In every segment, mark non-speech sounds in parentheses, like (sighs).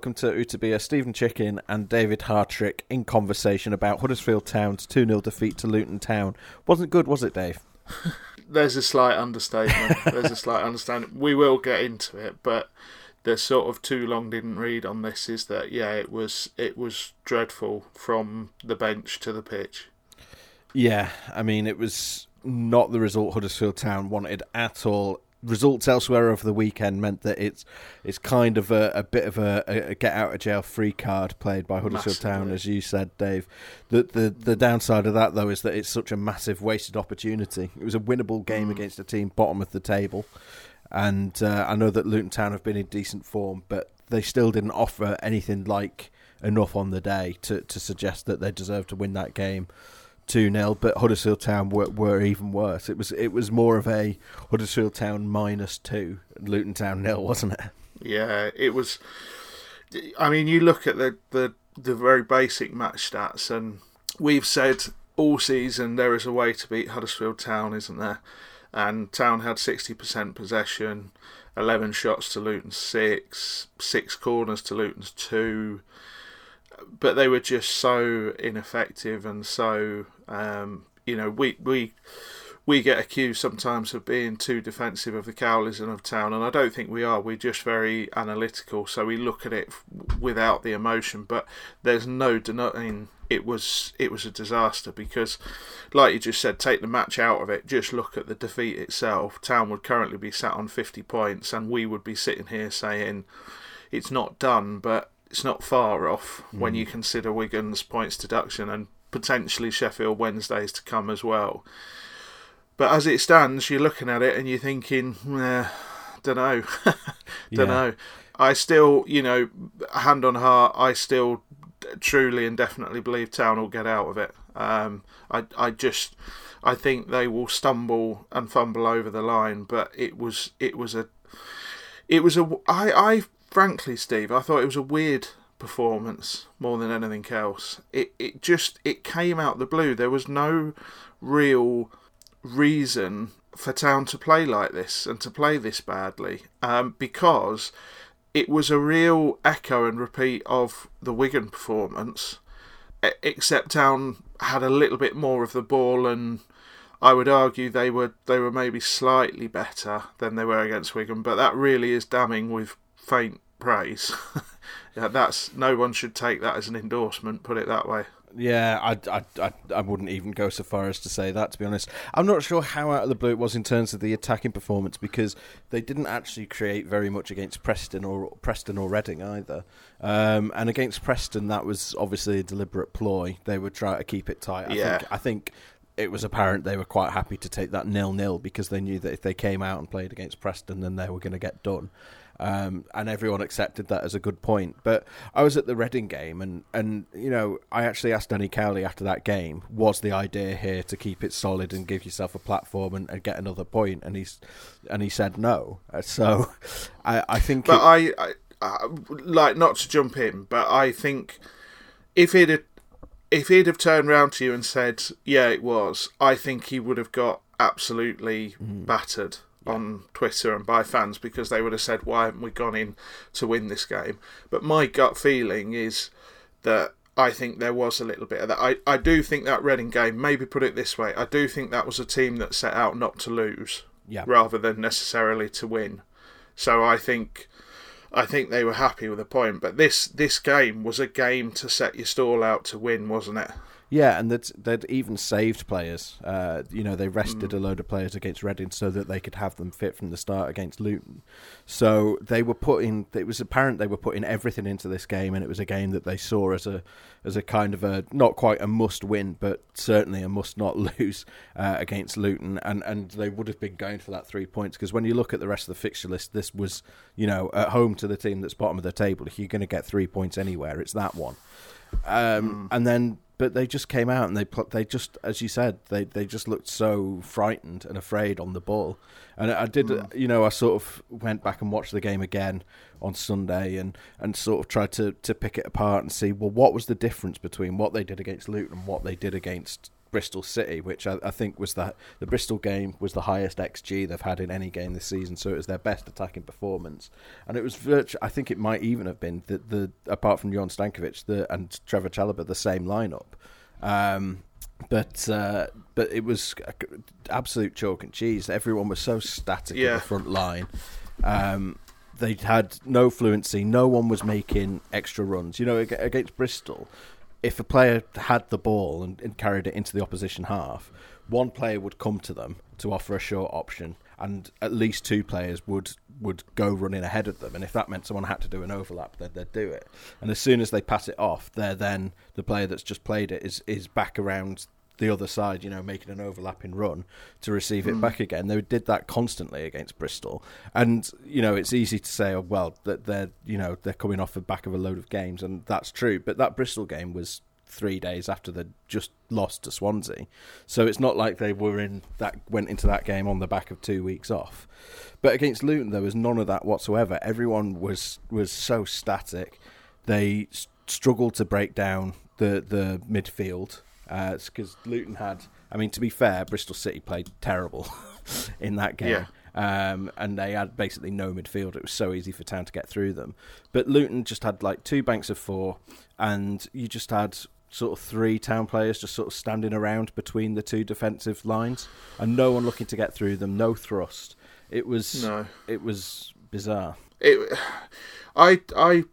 Welcome to Utabia. Steven Chicken and David Hartrick in conversation about Huddersfield Town's 2 0 defeat to Luton Town. Wasn't good, was it, Dave? (laughs) There's a slight understatement. There's a slight understanding. We will get into it, but the sort of too long didn't read on this is that yeah, it was it was dreadful from the bench to the pitch. Yeah, I mean, it was not the result Huddersfield Town wanted at all. Results elsewhere over the weekend meant that it's it's kind of a, a bit of a, a get out of jail free card played by Huddersfield Town, as you said, Dave. The, the the downside of that though is that it's such a massive wasted opportunity. It was a winnable game Mm. against a team bottom of the table, and uh, I know that Luton Town have been in decent form, but they still didn't offer anything like enough on the day to, to suggest that they deserved to win that game. 2 0, but Huddersfield Town were, were even worse. It was it was more of a Huddersfield Town minus two, Luton Town nil, wasn't it? Yeah, it was. I mean, you look at the the the very basic match stats, and we've said all season there is a way to beat Huddersfield Town, isn't there? And Town had sixty percent possession, eleven shots to Luton's six, six corners to Luton's two. But they were just so ineffective and so, um, you know, we we we get accused sometimes of being too defensive of the Cowleys and of Town, and I don't think we are. We're just very analytical, so we look at it without the emotion. But there's no denying it was it was a disaster because, like you just said, take the match out of it. Just look at the defeat itself. Town would currently be sat on 50 points, and we would be sitting here saying it's not done, but it's not far off when you consider Wigan's points deduction and potentially Sheffield Wednesdays to come as well. But as it stands, you're looking at it and you're thinking, eh, don't know, (laughs) Yeah. don't know. I still, you know, hand on heart, I still truly and definitely believe Town will get out of it. Um, I, I just, I think they will stumble and fumble over the line. But it was, it was a, it was a. I, I frankly, Steve, I thought it was a weird performance more than anything else. It, it just, it came out the blue. There was no real reason for Town to play like this and to play this badly um, because it was a real echo and repeat of the Wigan performance, except Town had a little bit more of the ball and. I would argue they were they were maybe slightly better than they were against Wigan, but that really is damning with faint praise. (laughs) yeah, that's no one should take that as an endorsement. Put it that way. Yeah, I, I, I, I wouldn't even go so far as to say that, to be honest. I'm not sure how out of the blue it was in terms of the attacking performance because they didn't actually create very much against Preston or Preston or Reading either. Um, and against Preston, that was obviously a deliberate ploy. They would try to keep it tight. I Yeah. think, I think it was apparent they were quite happy to take that nil nil because they knew that if they came out and played against Preston, then they were going to get done. Um, and everyone accepted that as a good point. But I was at the Reading game, and, and you know, I actually asked Danny Cowley after that game, was the idea here to keep it solid and give yourself a platform and, and get another point? And he's and he said no. Uh, So I, I think But it- I, I, I like not to jump in, but I think if he'd if he'd have turned round to you and said, "Yeah, it was," I think he would have got absolutely battered on Twitter and by fans because they would have said, "Why haven't we gone in to win this game?" But my gut feeling is that. I think there was a little bit of that. I, I do think that Reading game, maybe put it this way, I do think that was a team that set out not to lose yeah, rather than necessarily to win. So I think I think they were happy with the point. But this this game was a game to set your stall out to win, wasn't it? Yeah, and they'd, they'd even saved players. Uh, you know, they rested mm. a load of players against Reading so that they could have them fit from the start against Luton. So they were putting. It was apparent they were putting everything into this game, and it was a game that they saw as a as a kind of a not quite a must win, but certainly a must not (laughs) lose uh, against Luton. And and they would have been going for that three points because when you look at the rest of the fixture list, this was you know at home to the team that's bottom of the table. If you're going to get three points anywhere, it's that one. Um, mm. And then but they just came out and they put they just as you said they they just looked so frightened and afraid on the ball and i did mm. you know i sort of went back and watched the game again on sunday and and sort of tried to to pick it apart and see well what was the difference between what they did against luton and what they did against Bristol City, which I, I, think was that the Bristol game was the highest xG they've had in any game this season, so it was their best attacking performance, and it was virtu- I think it might even have been the, the apart from Jon Stankovic the, and Trevoh Chalobah the same lineup, um, but uh, but it was absolute chalk and cheese. Everyone was so static yeah. in the front line. Um, they had no fluency. No one was making extra runs. You know, against Bristol, if a player had the ball and, and, carried it into the opposition half, one player would come to them to offer a short option, and at least two players would would go running ahead of them. And if that meant someone had to do an overlap, then they'd do it. And as soon as they pass it off, they're then the player that's just played it is is back around the other side, you know, making an overlapping run to receive it mm. back again. They did that constantly against Bristol, and you know, it's easy to say, oh, well, that they're you know they're coming off the back of a load of games, and that's true. But that Bristol game was three days after they just lost to Swansea, so it's not like they were in that went into that game on the back of two weeks off. But against Luton, there was none of that whatsoever. Everyone was was so static. They struggled to break down the the midfield because uh, Luton had. I mean, to be fair, Bristol City played terrible (laughs) in that game. Yeah. Um, and they had basically no midfield. It was so easy for Town to get through them. But Luton just had like two banks of four, and you just had sort of three Town players just sort of standing around between the two defensive lines, and no one looking to get through them. No thrust. It was no. It was bizarre. It. I I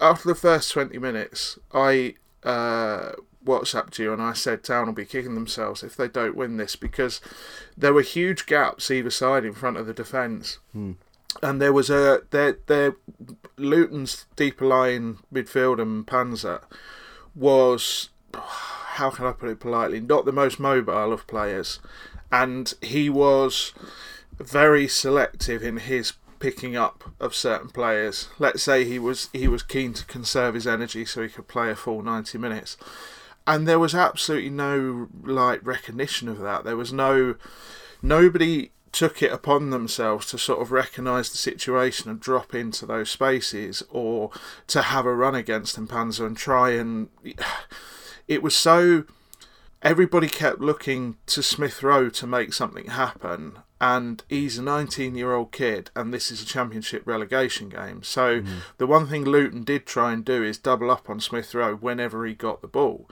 after the first twenty minutes, I uh, WhatsApped you and I said Town will be kicking themselves if they don't win this because there were huge gaps either side in front of the defence. Hmm. And there was a their their Luton's deeper line midfield and Mpanzu was how can I put it politely not the most mobile of players, and he was very selective in his picking up of certain players. Let's say he was he was keen to conserve his energy so he could play a full ninety minutes and there was absolutely no like recognition of that. There was no nobody took it upon themselves to sort of recognise the situation and drop into those spaces or to have a run against Mpanzu and try and (sighs) it was so everybody kept looking to Smith Rowe to make something happen and he's a 19 year old kid and this is a championship relegation game so mm. the one thing Luton did try and do is double up on Smith Rowe whenever he got the ball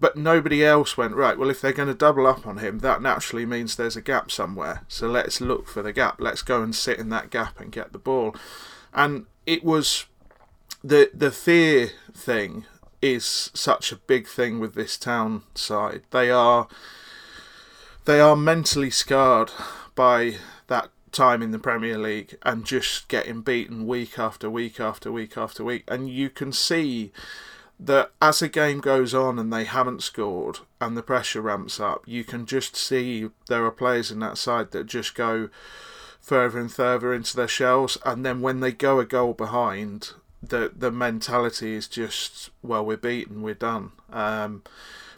but nobody else went right well if they're going to double up on him that naturally means there's a gap somewhere. So let's look for the gap. Let's go and sit in that gap and get the ball. And it was the the fear thing is such a big thing with this town side. They are they are mentally scarred by that time in the Premier League and just getting beaten week after week after week after week. And you can see that as a game goes on and they haven't scored and the pressure ramps up, you can just see there are players in that side that just go further and further into their shells, and then when they go a goal behind, the the mentality is just well, we're beaten, we're done, um,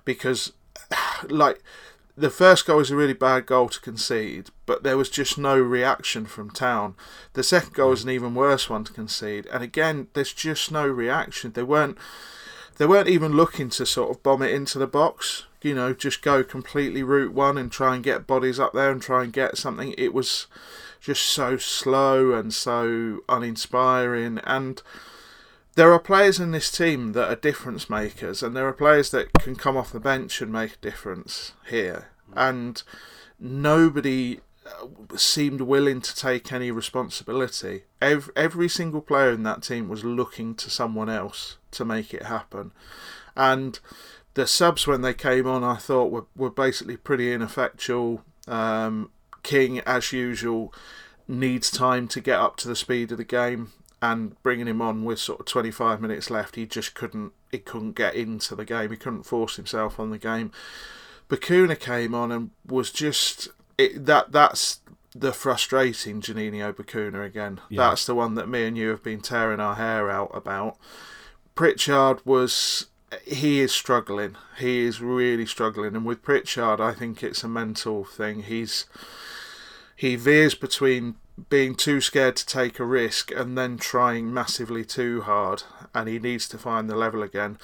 because (sighs) like. The first goal was a really bad goal to concede, but there was just no reaction from Town. The second goal was an even worse one to concede, and again, there's just no reaction. They weren't they weren't even looking to sort of bomb it into the box. You know, just go completely route one and try and get bodies up there and try and get something. It was just so slow and so uninspiring. And there are players in this team that are difference makers, and there are players that can come off the bench and make a difference here. And nobody seemed willing to take any responsibility. Every, every single player in that team was looking to someone else to make it happen. And the subs when they came on, I thought were were basically pretty ineffectual. Um, King, as usual, needs time to get up to the speed of the game, and bringing him on with sort of 25 minutes left, he just couldn't he couldn't get into the game. He couldn't force himself on the game. Bacuna came on and was just it, that. That's the frustrating Juninho Bacuna again. Yeah. That's the one that me and you have been tearing our hair out about. Pritchard was he is struggling. He is really struggling, and with Pritchard, I think it's a mental thing. He's he veers between being too scared to take a risk and then trying massively too hard, and he needs to find the level again.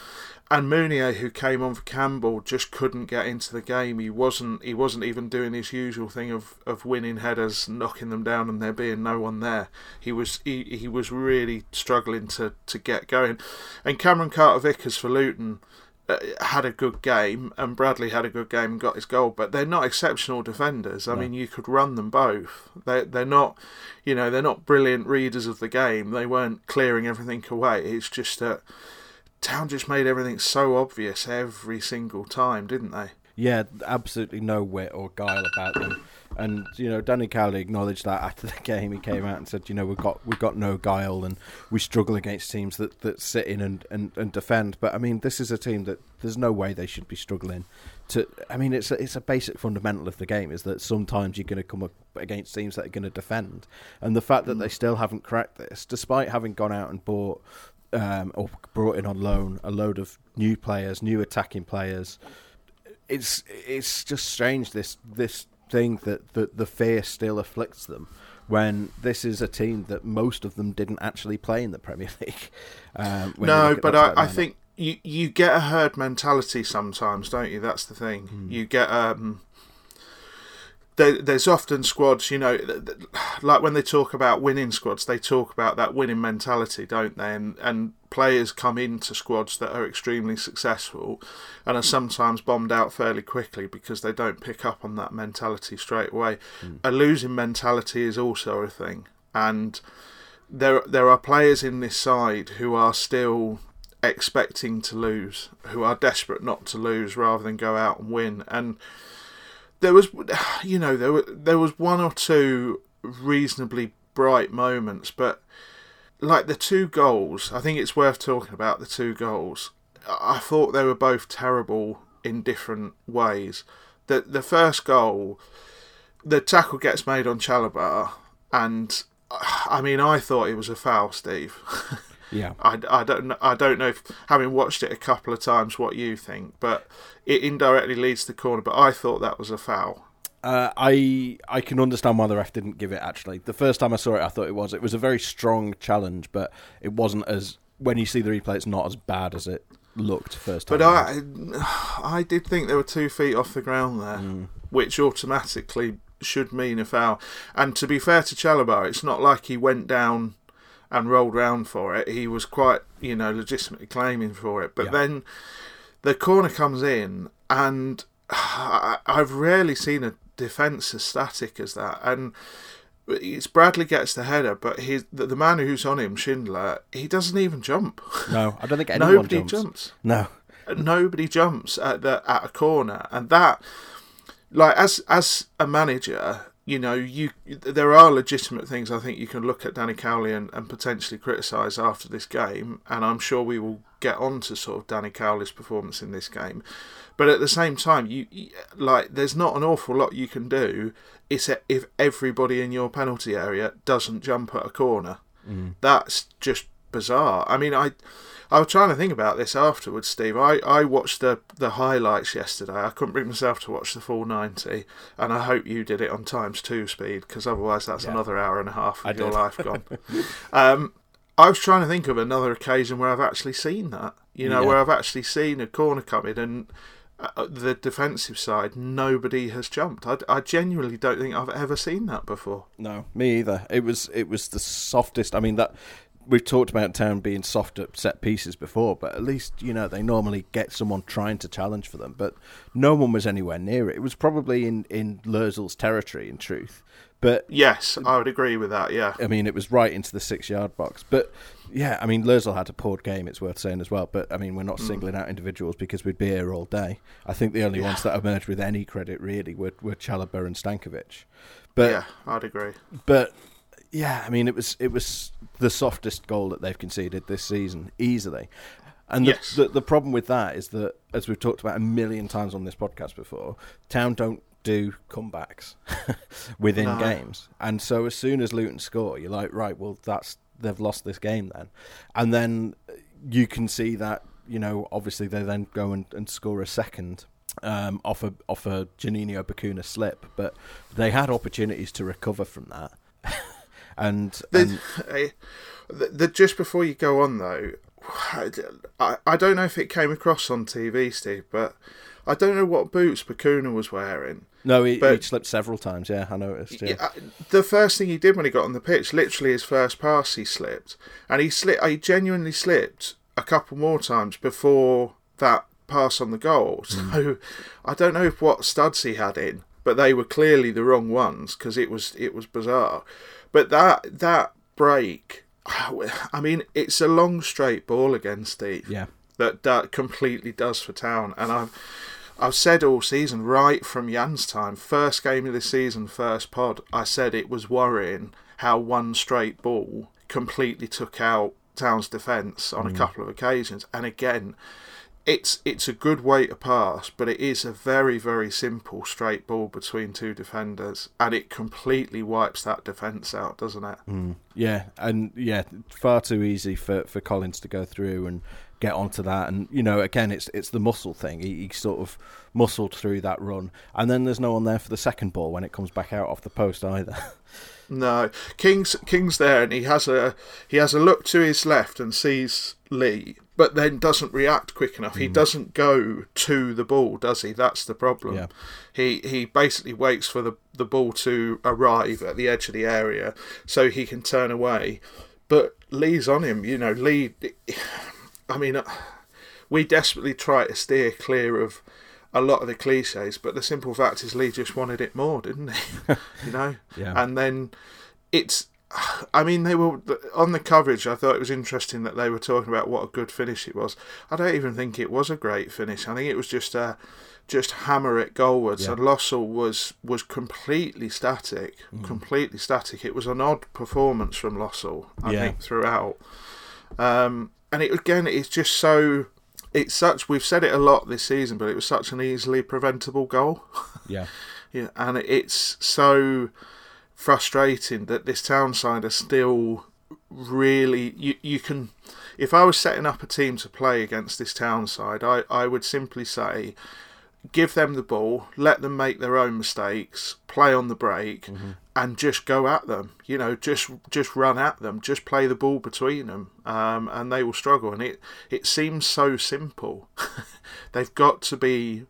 And Mounié, who came on for Campbell, just couldn't get into the game. He wasn't. He wasn't even doing his usual thing of, of winning headers, knocking them down, and there being no one there. He was. He, he was really struggling to, to get going. And Cameron Carter Vickers for Luton uh, had a good game, and Bradley had a good game and got his goal. But they're not exceptional defenders. I mean, you could run them both. They they're not, you know, they're not brilliant readers of the game. They weren't clearing everything away. It's just that Town just made everything so obvious every single time, didn't they? Yeah, absolutely no wit or guile about them. And you know, Danny Cowley acknowledged that after the (laughs) game. He came out and said, "You know, we've got we've got no guile, and we struggle against teams that, that sit in and, and, and defend." But I mean, this is a team that there's no way they should be struggling. To I mean, it's a, it's a basic fundamental of the game is that sometimes you're going to come up against teams that are going to defend, and the fact that mm. they still haven't cracked this, despite having gone out and bought um, or brought in on loan a load of new players, new attacking players. It's it's just strange this this thing that the, the fear still afflicts them when this is a team that most of them didn't actually play in the Premier (laughs) League. Um, No, but I, I think you you get a herd mentality sometimes, don't you? That's the thing. Hmm. You get um. There, there's often squads, you know, like when they talk about winning squads, they talk about that winning mentality, don't they? And and players come into squads that are extremely successful, and are sometimes bombed out fairly quickly because they don't pick up on that mentality straight away. Hmm. A losing mentality is also a thing, and there there are players in this side who are still expecting to lose, who are desperate not to lose rather than go out and win. And there was, you know, there were there was one or two reasonably bright moments, but like the two goals, I think it's worth talking about the two goals. I thought they were both terrible in different ways. The the first goal, the tackle gets made on Chalobah, and I mean, I thought it was a foul, Steve. (laughs) yeah, I, I don't I don't know if having watched it a couple of times what you think, but it indirectly leads to the corner. But I thought that was a foul. Uh, I I can understand why the ref didn't give it. Actually, the first time I saw it, I thought it was. It was a very strong challenge, but it wasn't as. When you see the replay, it's not as bad as it looked first time. But I (sighs) I did think there were two feet off the ground there, which automatically should mean a foul. And to be fair to Chalobah, it's not like he went down and rolled round for it. He was quite you know legitimately claiming for it. But Yeah. then the corner comes in, and I- (sighs) I've rarely seen a defence as static as that. And it's Bradley gets the header, but he's the, the man who's on him, Schindler, he doesn't even jump. no, I don't think (laughs) anyone Nobody jumps. jumps. No, Nobody jumps at the at a corner, and that, like as as a manager, you know, you there are legitimate things I think you can look at Danny Cowley and, and potentially criticise after this game, and I'm sure we will get on to sort of Danny Cowley's performance in this game. But at the same time, you, like there's not an awful lot you can do. It's if everybody in your penalty area doesn't jump at a corner. Mm. That's just bizarre. I mean, I I was trying to think about this afterwards, Steve. I, I watched the the highlights yesterday. I couldn't bring myself to watch the full ninety, and I hope you did it on times two speed because otherwise that's another hour and a half of I your did. life gone. (laughs) um, I was trying to think of another occasion where I've actually seen that. You know, Yeah. where I've actually seen a corner come in and. Uh, the defensive side, nobody has jumped. I, I genuinely don't think I've ever seen that before. no, me either. It was it was the softest. I mean that we've talked about Town being soft at set pieces before, but at least you know they normally get someone trying to challenge for them. But no one was anywhere near it. It was probably in in Lössl's territory, in truth. But yes, I would agree with that. Yeah, I mean it was right into the six yard box. But yeah, I mean Lurzel had a poor game. It's worth saying as well. But I mean we're not mm. singling out individuals because we'd be here all day. I think the only yeah. ones that emerged with any credit really were were Chalobah and Stankovic. But yeah, I'd agree. But yeah, I mean, it was it was the softest goal that they've conceded this season, easily. And the, yes. the, the problem with that is that, as we've talked about a million times on this podcast before, Town don't do comebacks (laughs) within no. games, and so as soon as Luton score, you're like, right, well, that's they've lost this game then, and then you can see that you know obviously they then go and, and score a second um, off a off a Juninho Bacuna slip, but they had opportunities to recover from that. (laughs) And, and... The, the, the, just before you go on though, I, I don't know if it came across on TV, Steve, but I don't know what boots Bacuna was wearing. No, he, but, he slipped several times. Yeah, I noticed. Yeah. yeah. the first thing he did when he got on the pitch, literally his first pass, he slipped, and he slipped. He genuinely slipped a couple more times before that pass on the goal. Mm. So I don't know if what studs he had in, but they were clearly the wrong ones because it was it was bizarre. But that that break, I mean, it's a long straight ball again, Steve. Yeah. That that completely does for Town, and I've I've said all season, right from Jan's time, first game of the season, first pod, I said it was worrying how one straight ball completely took out Town's defence on mm. a couple of occasions, and again it's it's a good way to pass, but it is a very very simple straight ball between two defenders, and it completely wipes that defence out, doesn't it? Mm. Yeah, and yeah, far too easy for, for Collins to go through and get onto that, and you know, again, it's it's the muscle thing. He, he sort of muscled through that run, and then there's no one there for the second ball when it comes back out off the post either. (laughs) No, King's King's there, and he has a he has a look to his left and sees Lee, but then doesn't react quick enough. Mm. He doesn't go to the ball, does he? That's the problem. Yeah. He he basically waits for the the ball to arrive at the edge of the area so he can turn away. But Lee's on him. You know, Lee. I mean, we desperately try to steer clear of a lot of the cliches, but the simple fact is Lee just wanted it more, didn't he? (laughs) you know, (laughs) yeah. And then it's I mean, they were on the coverage. I thought it was interesting that they were talking about what a good finish it was. I don't even think it was a great finish. I think it was just a just hammer it goalwards. Yeah. And Lössl was was completely static, mm. completely static. It was an odd performance from Lössl. I yeah. think throughout. Um, and it again, it's just so. It's such. We've said it a lot this season, but it was such an easily preventable goal. Yeah. (laughs) yeah, and it's so frustrating that this town side are still really you you can if I was setting up a team to play against this town side I, I would simply say give them the ball let them make their own mistakes play on the break mm-hmm. and just go at them you know just just run at them just play the ball between them um, and they will struggle and it it seems so simple (laughs) they've got to be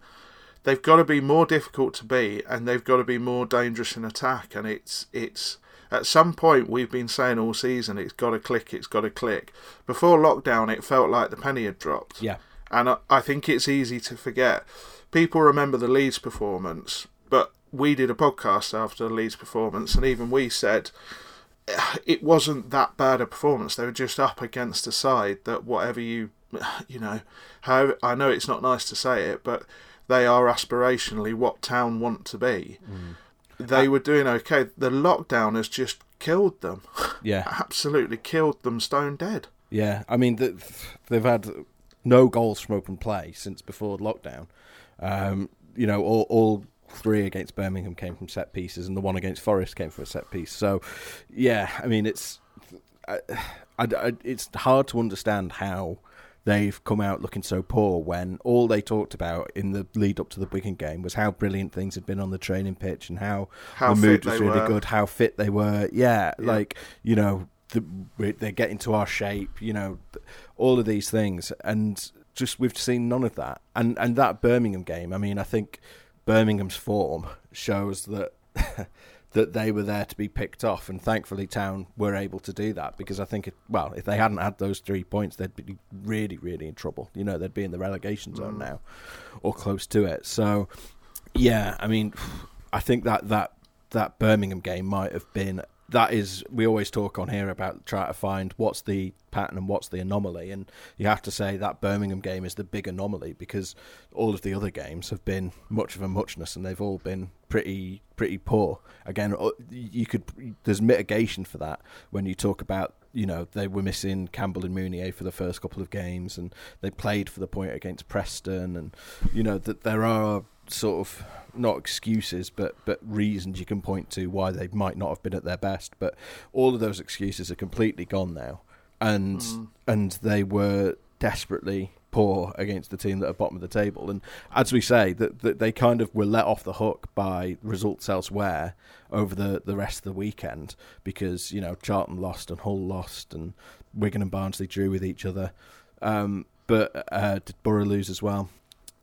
they've got to be more difficult to beat and they've got to be more dangerous in attack and it's it's at some point we've been saying all season it's got to click it's got to click. Before lockdown it felt like the penny had dropped. Yeah. And I, I think it's easy to forget. People remember the Leeds performance but we did a podcast after the Leeds performance and even we said (sighs) it wasn't that bad a performance. They were just up against a side that whatever you (sighs) you know how I know it's not nice to say it but they are aspirationally what town want to be. Mm. They uh, were doing okay. The lockdown has just killed them. (laughs) Yeah, absolutely killed them stone dead. Yeah, I mean they've had no goals from open play since before lockdown. Um, you know, all, all three against Birmingham came from set pieces, and the one against Forest came from a set piece. So, yeah, I mean it's I, I, I, it's hard to understand how they've come out looking so poor when all they talked about in the lead up to the Wigan game was how brilliant things had been on the training pitch and how, how the mood was really were. good, how fit they were. Yeah, yeah. like you know, the, they're getting to our shape. You know, all of these things, and just we've seen none of that. And and that Birmingham game, I mean, I think Birmingham's form shows that. (laughs) that they were there to be picked off, and thankfully Town were able to do that because I think, it, well, if they hadn't had those three points, they'd be really, really in trouble. You know, they'd be in the relegation zone mm. now, or close to it. So, yeah, I mean, I think that that that Birmingham game might have been that is we always talk on here about trying to find what's the pattern and what's the anomaly and you have to say that Birmingham game is the big anomaly because all of the other games have been much of a muchness and they've all been pretty pretty poor. Again uh, you could there's mitigation for that when you talk about you know they were missing Campbell and Mounié for the first couple of games and they played for the point against Preston and you know that there are sort of not excuses, but but reasons you can point to why they might not have been at their best. But all of those excuses are completely gone now, and mm. and they were desperately poor against the team that are bottom of the table. And as we say, that, that they kind of were let off the hook by results elsewhere over the, the rest of the weekend because you know Charlton lost and Hull lost and Wigan and Barnsley drew with each other. Um, but uh, did Borough lose as well?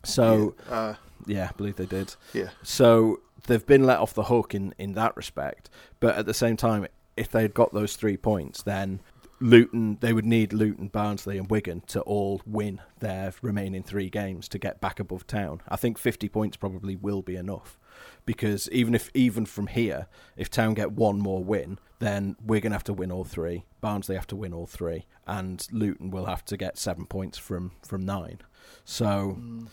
So. Yeah, uh yeah, I believe they did. Yeah. So they've been let off the hook in, in that respect. But at the same time, if they had got those three points, then Luton, they would need Luton, Barnsley, and Wigan to all win their remaining three games to get back above town. I think 50 points probably will be enough because even if even from here, if Town get one more win, then we're going to have to win all three. Barnsley have to win all three, and Luton will have to get seven points from from nine. So. Mm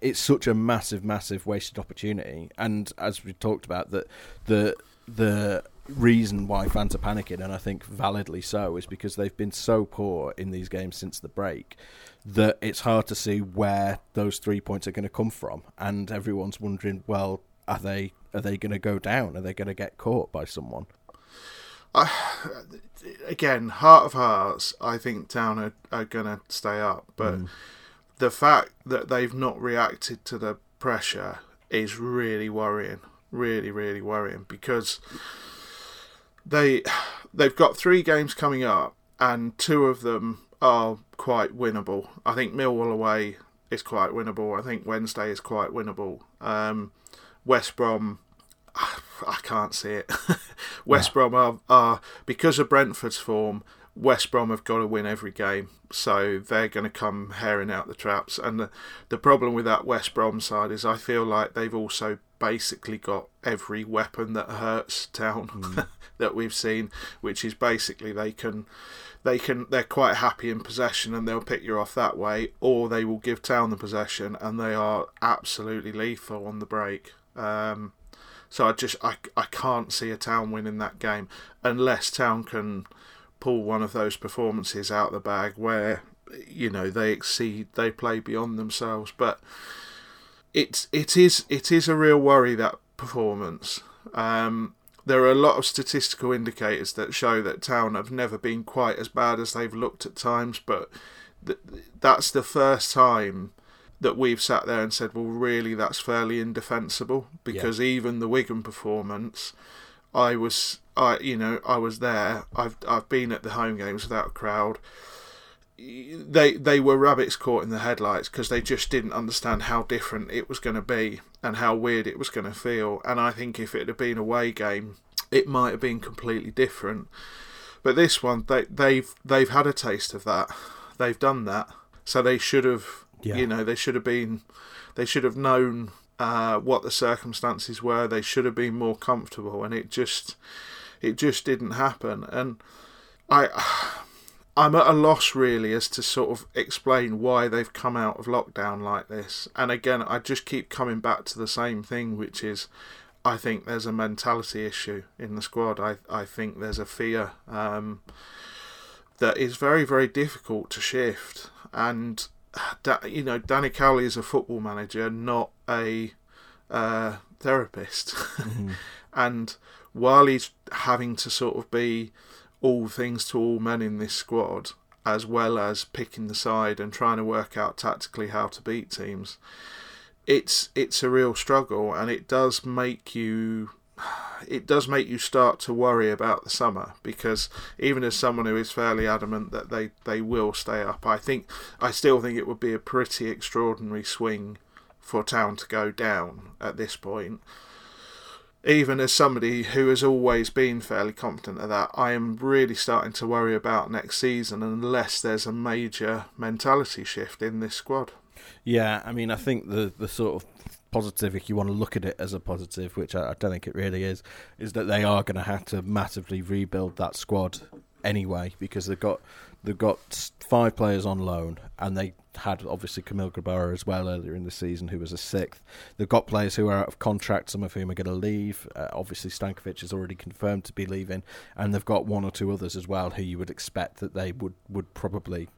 it's such a massive, massive wasted opportunity. And as we talked about, that the the reason why fans are panicking, and I think validly so, is because they've been so poor in these games since the break that it's hard to see where those three points are going to come from. And everyone's wondering, well, are they are they going to go down? Are they going to get caught by someone? Again, heart of hearts, I think Town are, are going to stay up, but. Mm the fact that they've not reacted to the pressure is really worrying. Really, really worrying because they they've got three games coming up and two of them are quite winnable. I think Millwall away is quite winnable. I think Wednesday is quite winnable. Um, West Brom, (sighs) I can't see it. (laughs) West yeah. Brom are, are because of Brentford's form West Brom have got to win every game, so they're going to come herring out the traps. And the, the problem with that West Brom side is I feel like they've also basically got every weapon that hurts Town mm. (laughs) that we've seen, which is basically they can they can they're quite happy in possession and they'll pick you off that way, or they will give Town the possession and they are absolutely lethal on the break. Um, so I just I, I can't see a Town winning that game unless Town can pull one of those performances out of the bag where you know they exceed, they play beyond themselves. But it's it is it is a real worry that performance. Um, there are a lot of statistical indicators that show that Town have never been quite as bad as they've looked at times, but th- that's the first time that we've sat there and said, well, really, that's fairly indefensible because yeah. even the Wigan performance, I was I you know I was there. I've I've been at the home games without a crowd. They they were rabbits caught in the headlights because they just didn't understand how different it was going to be and how weird it was going to feel. And I think if it had been a away game, it might have been completely different. But this one, they they've they've had a taste of that. They've done that, so they should have. Yeah. You know, they should have been. They should have known uh, what the circumstances were. They should have been more comfortable, and it just it just didn't happen. And I. (sighs) I'm at a loss really as to sort of explain why they've come out of lockdown like this. And again, I just keep coming back to the same thing, which is I think there's a mentality issue in the squad. I I think there's a fear um, that is very very difficult to shift. And you know, Danny Cowley is a football manager, not a uh, therapist. (laughs) Mm-hmm. and while he's having to sort of be all things to all men in this squad, as well as picking the side and trying to work out tactically how to beat teams, it's it's a real struggle, and it does make you it does make you start to worry about the summer because even as someone who is fairly adamant that they, they will stay up, I think I still think it would be a pretty extraordinary swing for town to go down at this point even as somebody who has always been fairly confident of that, I am really starting to worry about next season unless there's a major mentality shift in this squad. Yeah, I mean, I think the the sort of positive, if you want to look at it as a positive, which I, I don't think it really is, is that they are going to have to massively rebuild that squad anyway because they've got they've got five players on loan and they had obviously Kamil Grabara as well earlier in the season, who was a sixth. They've got players who are out of contract, some of whom are going to leave. Uh, obviously, Stankovic is already confirmed to be leaving, and they've got one or two others as well who you would expect that they would would probably.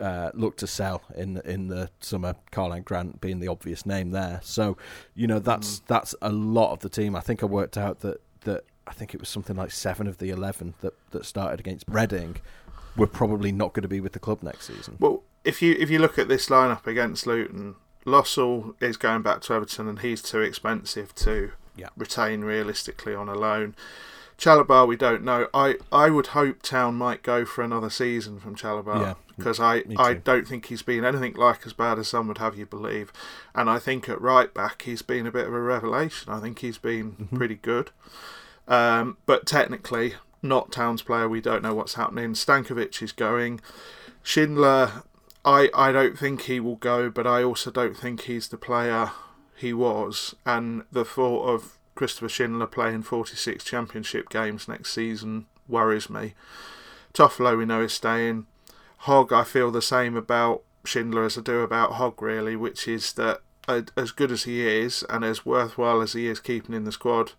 Uh, look to sell in in the summer. Karlan Grant being the obvious name there, so you know that's mm. that's a lot of the team. I think I worked out that that I think it was something like seven of the eleven that that started against Reading were probably not going to be with the club next season. Well, if you if you look at this lineup against Luton, Lössl is going back to Everton, and he's too expensive to yeah. retain realistically on a loan. Chalobah, we don't know. I, I would hope Town might go for another season from because yeah, I, I don't think he's been anything like as bad as some would have you believe. And I think at right back he's been a bit of a revelation. I think he's been mm-hmm. pretty good. Um, but technically, not Town's player. We don't know what's happening. Stankovic is going. Schindler, I, I don't think he will go, but I also don't think he's the player he was. And the thought of Christopher Schindler playing 46 championship games next season worries me. Toffolo, we know, is staying. Hogg, I feel the same about Schindler as I do about Hogg, really, which is that as good as he is and as worthwhile as he is keeping in the squad,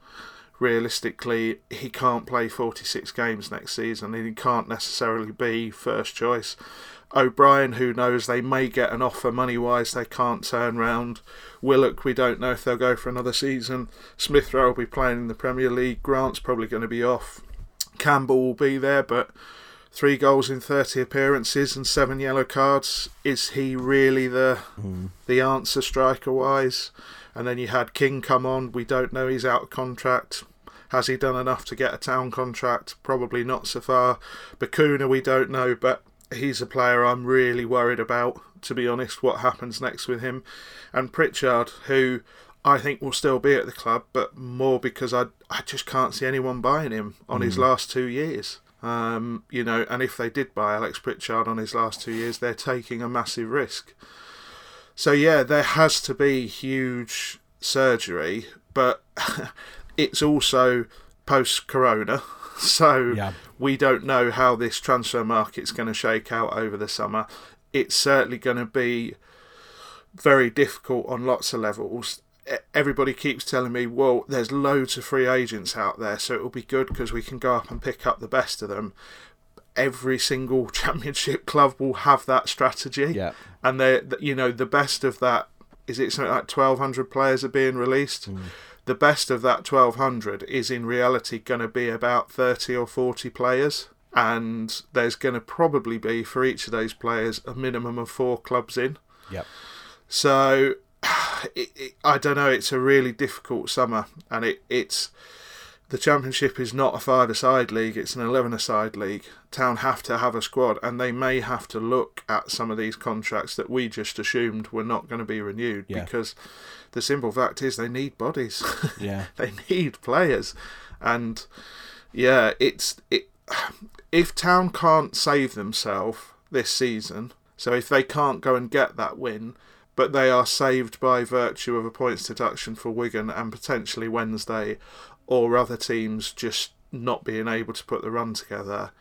realistically, he can't play 46 games next season and he can't necessarily be first choice. O'Brien, who knows they may get an offer money wise, they can't turn round. Willock, we don't know if they'll go for another season. Smith Rowe will be playing in the Premier League. Grant's probably going to be off. Campbell will be there, but three goals in 30 appearances and seven yellow cards. Is he really the mm. the answer striker wise? And then you had King come on. We don't know he's out of contract. Has he done enough to get a town contract? Probably not so far. Bacuna, we don't know, but he's a player I'm really worried about, to be honest, what happens next with him. And Pritchard, who I think will still be at the club, but more because I, I just can't see anyone buying him on mm. his last two years. Um, you know, and if they did buy Alex Pritchard on his last two years, they're taking a massive risk. So yeah, there has to be huge surgery, but (laughs) it's also post Corona. (laughs) So yeah. we don't know how this transfer market's going to shake out over the summer. It's certainly going to be very difficult on lots of levels. Everybody keeps telling me, well, there's loads of free agents out there, so it'll be good because we can go up and pick up the best of them. Every single (laughs) championship club will have that strategy, yeah. and they, you know, the best of that is it something like 1,200 players are being released. Mm the best of that 1200 is in reality going to be about 30 or 40 players. And there's going to probably be for each of those players a minimum of four clubs in. Yep. So (sighs) it, it, i don't know it's a really difficult summer. And it, it's the championship is not a five-a-side league; it's an eleven-a-side league. Town have to have a squad, and they may have to look at some of these contracts that we just assumed were not going to be renewed yeah. because the simple fact is they need bodies. (laughs) Yeah, they need players, and yeah, it's it. If Town can't save themselves this season, so if they can't go and get that win, but they are saved by virtue of a points deduction for Wigan and potentially Wednesday or other teams just not being able to put the run together.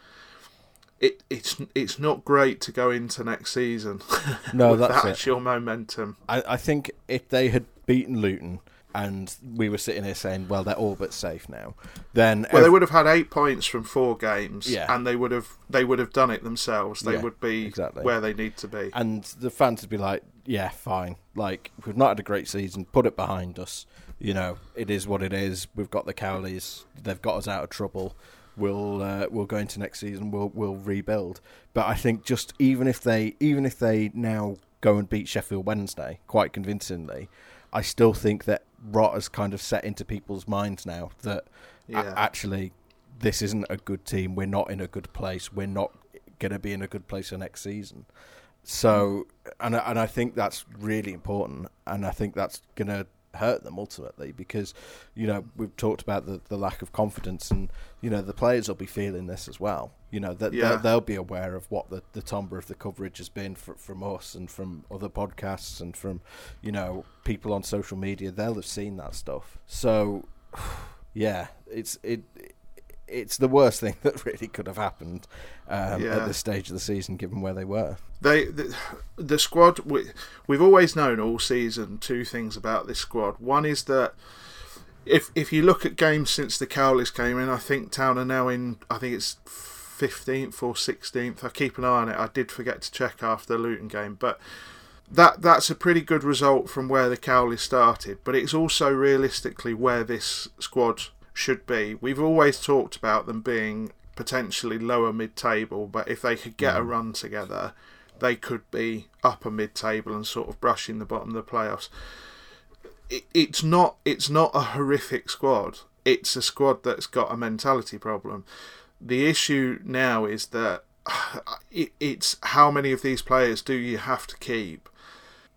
It, it's it's not great to go into next season. (laughs) No, that's that your momentum. I, I think if they had beaten Luton and we were sitting here saying, well, they're all but safe now, then well, ev- they would have had eight points from four games, yeah. and they would have they would have done it themselves. They yeah, would be exactly. where they need to be, and the fans would be like, yeah, fine. Like we've not had a great season, put it behind us you know, it is what it is. We've got the Cowleys; they've got us out of trouble. We'll uh, we'll go into next season. We'll we'll rebuild. But I think just even if they even if they now go and beat Sheffield Wednesday quite convincingly, I still think that rot has kind of set into people's minds now that yeah. a- actually this isn't a good team. We're not in a good place. We're not going to be in a good place for next season. So, and and I think that's really important, and I think that's going to hurt them ultimately because you know we've talked about the, the lack of confidence and you know the players will be feeling this as well. You know that Yeah. they'll, they'll be aware of what the, the timbre of the coverage has been fr- from us and from other podcasts and from you know people on social media. They'll have seen that stuff. So (sighs) yeah it's it it's the worst thing (laughs) that really could have happened um, Yeah. at this stage of the season given where they were They the, the squad we, we've always known all season two things about this squad. One is that if if you look at games since the Cowleys came in, I think Town are now in. I think it's fifteenth or sixteenth. I keep an eye on it. I did forget to check after the Luton game, but that that's a pretty good result from where the Cowleys started. But it's also realistically where this squad should be. We've always talked about them being potentially lower mid-table, but if they could get a run together, they could be upper mid-table and sort of brushing the bottom of the playoffs. It, it's not it's not a horrific squad. It's a squad that's got a mentality problem. The issue now is that (sighs) it, it's how many of these players do you have to keep,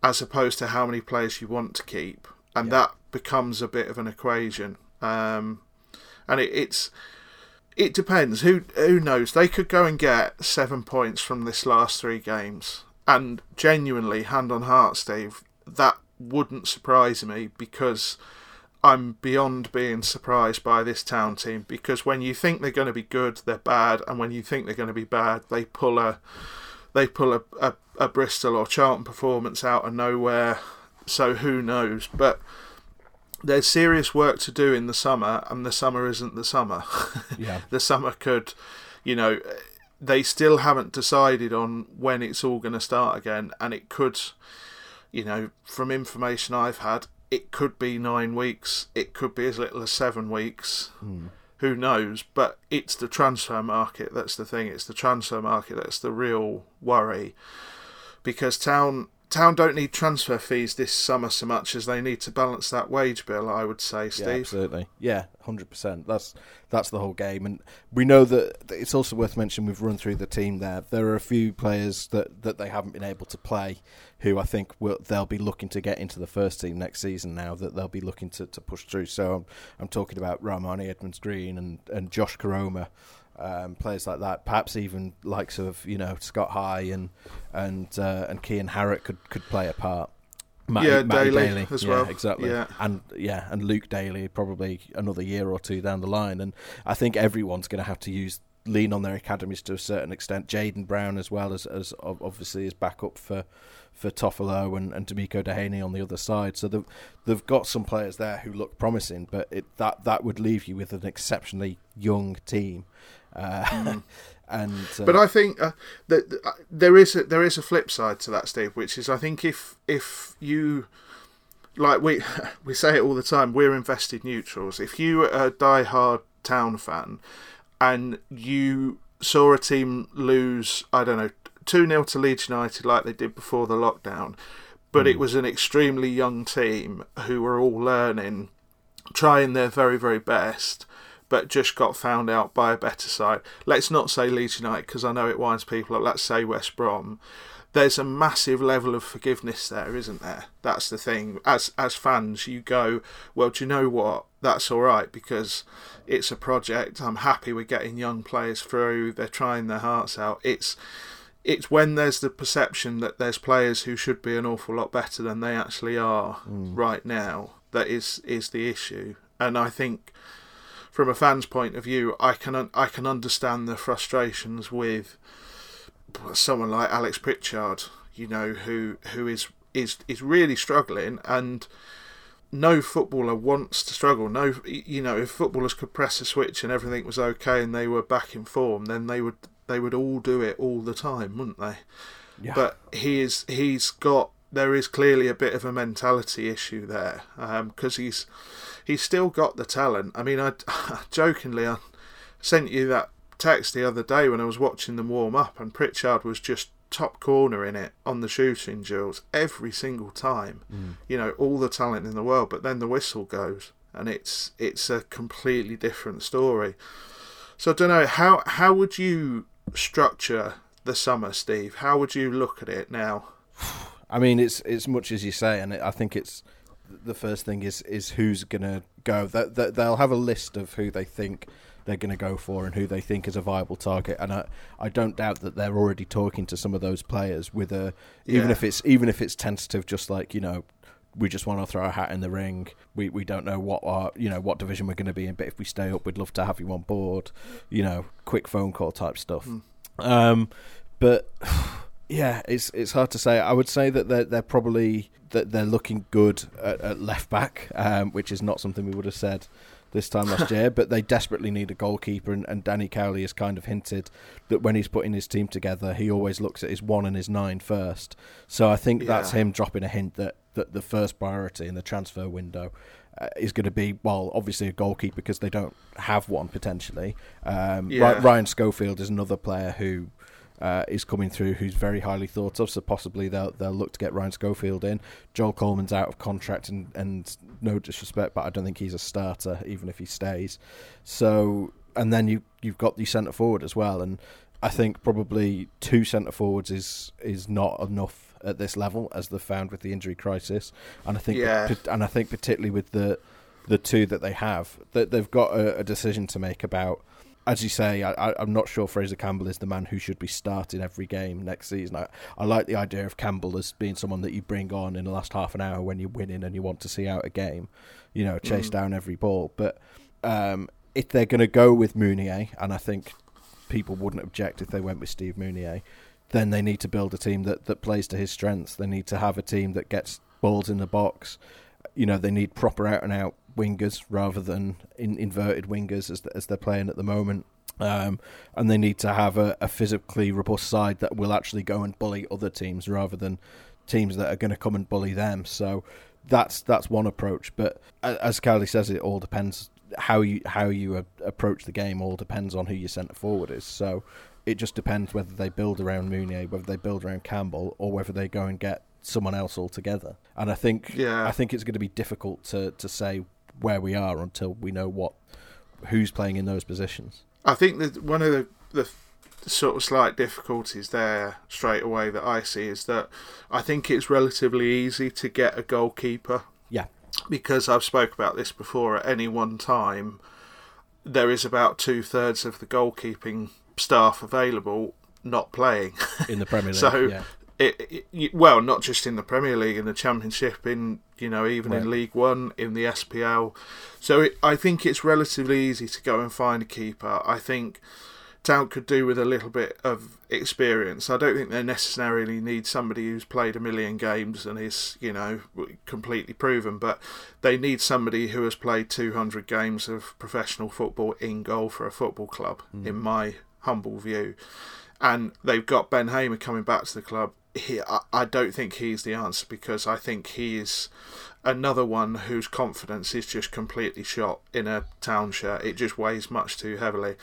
as opposed to how many players you want to keep, and that becomes a bit of an equation. Um, and it, it's it depends. Who who knows? They could go and get seven points from this last three games, and genuinely, hand on heart, Steve, that wouldn't surprise me because I'm beyond being surprised by this town team. Because when you think they're going to be good, they're bad, and when you think they're going to be bad, they pull a they pull a, a, a Bristol or Charlton performance out of nowhere. So who knows? But there's serious work to do in the summer, and the summer isn't the summer. (laughs) Yeah. the summer could, you know, they still haven't decided on when it's all going to start again, and it could, you know, from information I've had, it could be nine weeks, it could be as little as seven weeks. Hmm. Who knows? But it's the transfer market that's the thing. It's the transfer market that's the real worry, because town town don't need transfer fees this summer so much as they need to balance that wage bill. I would say, Yeah, Steve. absolutely. Yeah, hundred percent. That's that's the whole game, and we know that it's also worth mentioning. We've run through the team there. There are a few players that, that they haven't been able to play, who I think will they'll be looking to get into the first team next season. Now that they'll be looking to, to push through. So I'm I'm talking about Rarmani Edmonds Green and and Josh Koroma. Um, players like that, perhaps even likes of you know Scott High and and uh, and Kian Harratt could, could play a part. Yeah, Matty Daly Daly as yeah, well. exactly. Yeah. And yeah, and Luke Daly probably another year or two down the line. And I think everyone's going to have to use lean on their academies to a certain extent. Jaden Brown as well as as obviously is backup for for Toffolo and, and Demeaco Duhaney on the other side. So they've they've got some players there who look promising, but it, that that would leave you with an exceptionally young team. Uh, (laughs) and uh, But I think uh, that that, uh, there is a, there is a flip side to that, Steve, which is I think if if you like we (laughs) we say it all the time, we're invested neutrals. If you are a die-hard town fan and you saw a team lose, I don't know, two 0 to Leeds United like they did before the lockdown, but it was an extremely young team who were all learning, trying their very very best but just got found out by a better side. Let's not say Leeds United because I know it winds people up. Let's say West Brom. There's a massive level of forgiveness there, isn't there? That's the thing. As as fans, you go, well, do you know what? That's all right because it's a project. I'm happy we're getting young players through. They're trying their hearts out. It's it's when there's the perception that there's players who should be an awful lot better than they actually are hmm. right now that is is the issue. And I think from a fan's point of view, I can un- I can understand the frustrations with someone like Alex Pritchard, you know, who who is is is really struggling and no footballer wants to struggle. No, you know, if footballers could press a switch and everything was okay and they were back in form, then they would they would all do it all the time, wouldn't they? Yeah. But he is he's got there is clearly a bit of a mentality issue there um, because he's he's still got the talent. I mean, I (laughs) jokingly I sent you that text the other day when I was watching them warm up, and Pritchard was just top corner in it on the shooting drills every single time. Mm. You know, all the talent in the world, but then the whistle goes, and it's it's a completely different story. So I don't know how how would you structure the summer, Steve? How would you look at it now? (sighs) I mean, it's it's much as you say, and it, I think it's the first thing is is who's going to go. That they'll have a list of who they think they're going to go for and who they think is a viable target. And I, I don't doubt that they're already talking to some of those players with a even if it's even if it's tentative, just like you know. We just want to throw our hat in the ring. We we don't know what our you know what division we're going to be in, but if we stay up, we'd love to have you on board. You know, quick phone call type stuff. Um, but (sighs) yeah, it's it's hard to say. I would say that they're they're probably that they're looking good at, at left back, um, which is not something we would have said this time last (laughs) year. But they desperately need a goalkeeper, and, and Danny Cowley has kind of hinted that when he's putting his team together, he always looks at his one and his nine first. So I think that's him dropping a hint that that the first priority in the transfer window. Uh, is going to be well, obviously a goalkeeper because they don't have one potentially. Um, Yeah. Ryan Schofield is another player who uh, is coming through who's very highly thought of. So possibly they'll they'll look to get Ryan Schofield in. Joel Coleman's out of contract, and, and no disrespect, but I don't think he's a starter even if he stays. So and then you you've got the centre forward as well, and I think probably two centre forwards is is not enough at this level as they've found with the injury crisis, and I think Yeah. and I think particularly with the the two that they have that they've got a, a decision to make about as you say, I, I'm not sure Fraser Campbell is the man who should be starting every game next season. I, I like the idea of Campbell as being someone that you bring on in the last half an hour when you're winning and you want to see out a game, you know, chase down every ball. But um, if they're going to go with Mounié, and I think people wouldn't object if they went with Steve Mounié, then they need to build a team that, that plays to his strengths. They need to have a team that gets balls in the box. You know, they need proper out and out wingers rather than in, inverted wingers as, as they're playing at the moment. Um, and they need to have a, a physically robust side that will actually go and bully other teams rather than teams that are going to come and bully them. So that's that's one approach. But as Cowley says, it all depends how you how you approach the game. All depends on who your centre forward is. So it just depends whether they build around Mounié, whether they build around Campbell, or whether they go and get someone else altogether. And I think Yeah. I think it's going to be difficult to, to say where we are until we know what who's playing in those positions. I think that one of the, the sort of slight difficulties there straight away that I see is that I think it's relatively easy to get a goalkeeper Yeah, because I've spoke about this before. At any one time, there is about two thirds of the goalkeeping staff available not playing. in the Premier (laughs) League. So, yeah. It, it, well, not just in the Premier League, in the Championship, in you know even Right. in League One, in the SPL. So it, I think it's relatively easy to go and find a keeper. I think Town could do with a little bit of experience. I don't think they necessarily need somebody who's played a million games and is you know completely proven, but they need somebody who has played 200 games of professional football in goal for a football club. In hmm. my humble view and they've got Ben Hamer coming back to the club. He, I, I don't think he's the answer because I think he's another one whose confidence is just completely shot in a town shirt. It just weighs much too heavily.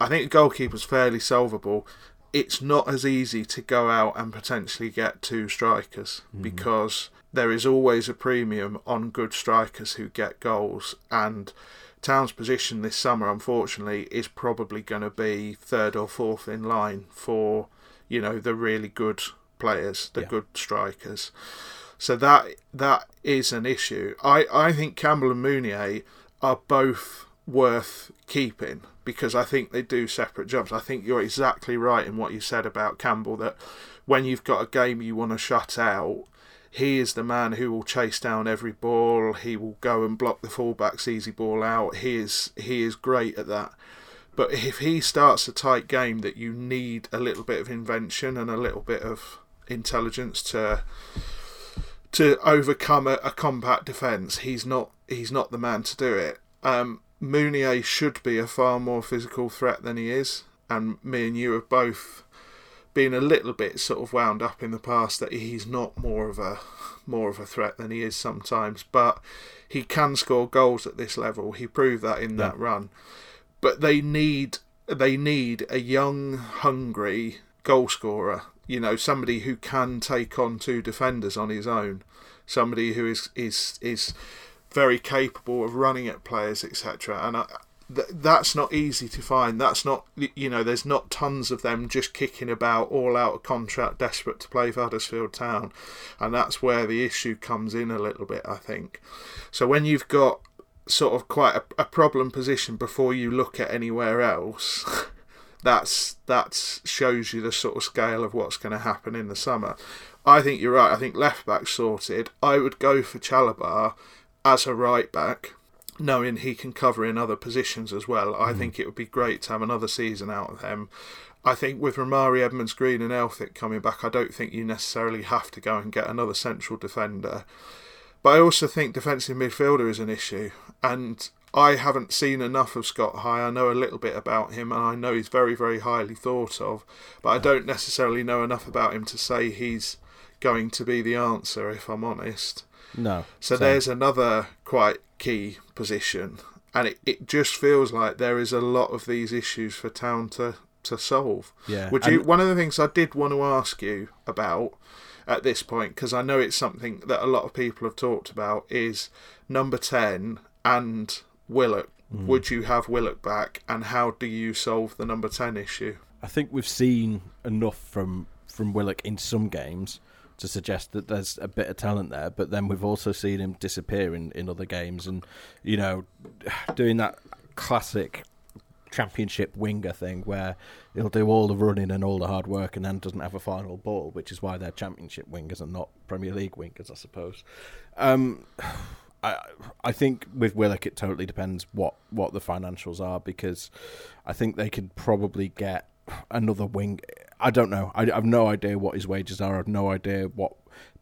I think a goalkeeper's fairly solvable. It's not as easy to go out and potentially get two strikers mm-hmm. because there is always a premium on good strikers who get goals and Town's position this summer, unfortunately, is probably going to be third or fourth in line for, you know, the really good players, the Yeah. good strikers. So that that is an issue. I, I think Campbell and Mounié are both worth keeping because I think they do separate jobs. I think you're exactly right in what you said about Campbell that when you've got a game you want to shut out, he is the man who will chase down every ball. He will go and block the fullback's easy ball out. He is he is great at that. But if he starts a tight game that you need a little bit of invention and a little bit of intelligence to to overcome a, a compact defence, he's not he's not the man to do it. Um, Mounié should be a far more physical threat than he is, and me and you have both been a little bit sort of wound up in the past that he's not more of a more of a threat than he is sometimes, but he can score goals at this level. He proved that in that run. But they need they need a young, hungry goal scorer. You know, somebody who can take on two defenders on his own. Somebody who is is is very capable of running at players, etc. And I, th- that's not easy to find. That's not, you know, there's not tons of them just kicking about, all out of contract, desperate to play for Huddersfield Town, and that's where the issue comes in a little bit, I think. So when you've got sort of quite a, a problem position before you look at anywhere else. (laughs) that's that shows you the sort of scale of what's going to happen in the summer. I think you're right. I think left back sorted. I would go for Chalobah as a right back, knowing he can cover in other positions as well. I mm. think it would be great to have another season out of them. I think with Rarmani, Edmonds, Green, and Elphick coming back, I don't think you necessarily have to go and get another central defender. But I also think defensive midfielder is an issue, and I haven't seen enough of Scott High. I know a little bit about him, and I know he's very, very highly thought of, but I don't necessarily know enough about him to say he's going to be the answer, if I'm honest. No. So same. there's another quite key position, and it, it just feels like there is a lot of these issues for Town to, to solve. Yeah. Would you? And... One of the things I did want to ask you about at this point, because I know it's something that a lot of people have talked about, is number ten and Willock. Mm. Would you have Willock back, and how do you solve the number ten issue? I think we've seen enough from from Willock in some games to suggest that there's a bit of talent there, but then we've also seen him disappear in, in other games, and you know, (sighs) doing that classic championship winger thing where he'll do all the running and all the hard work and then doesn't have a final ball, which is why they're championship wingers and not Premier League wingers, I suppose. Um, I I think with Willock it totally depends what, what the financials are because I think they could probably get another wing. I don't know. I, I have no idea what his wages are. I have no idea what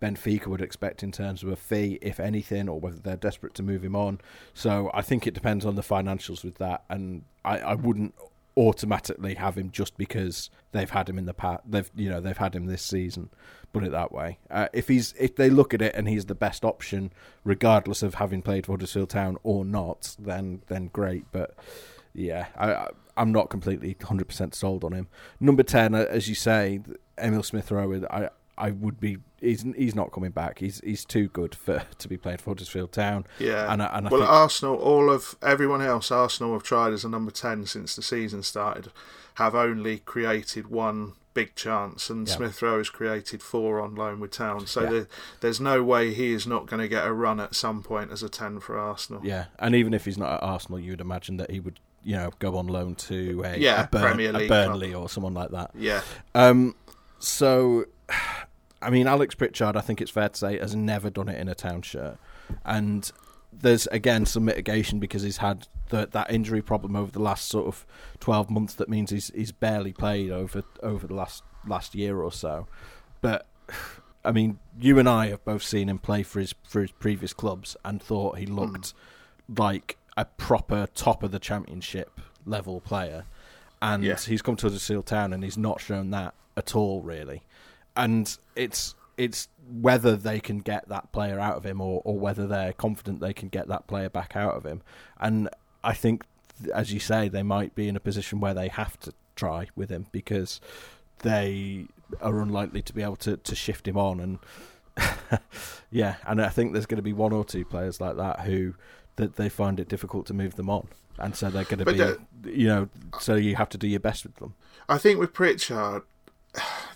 Benfica would expect in terms of a fee, if anything, or whether they're desperate to move him on. So I think it depends on the financials with that, and I, I wouldn't automatically have him just because they've had him in the past. They've you know they've had him this season. Put it that way. Uh, if he's if they look at it and he's the best option, regardless of having played for Huddersfield Town or not, then then great. But yeah, I, I'm not completely 100% sold on him. Number 10, uh, as you say, Emile Smith Rowe, I, I would be. He's he's not coming back. He's he's too good for to be playing for Huddersfield Town. Yeah, and, and well, think... Arsenal, all of everyone else, Arsenal have tried as a number ten since the season started, have only created one big chance, and yeah. Smith Rowe has created four on loan with Town. So yeah. there, there's no way he is not going to get a run at some point as a ten for Arsenal. Yeah, and even if he's not at Arsenal, you would imagine that he would you know go on loan to a, yeah, a, Burn, a Burnley club. or someone like that. Yeah. Um. So, I mean, Alex Pritchard, I think it's fair to say, has never done it in a town shirt, and there's again some mitigation because he's had the, that injury problem over the last sort of twelve months. That means he's he's barely played over over the last last year or so. But I mean, you and I have both seen him play for his for his previous clubs and thought he looked mm. like a proper top of the championship level player, and yeah. he's come to the Seal Town and he's not shown that at all really, and it's it's whether they can get that player out of him or, or whether they're confident they can get that player back out of him, and I think as you say they might be in a position where they have to try with him because they are unlikely to be able to, to shift him on. And (laughs) yeah and I think there's going to be one or two players like that who that they find it difficult to move them on, and so they're going to be, uh, you know, so you have to do your best with them. I think with Pritchard,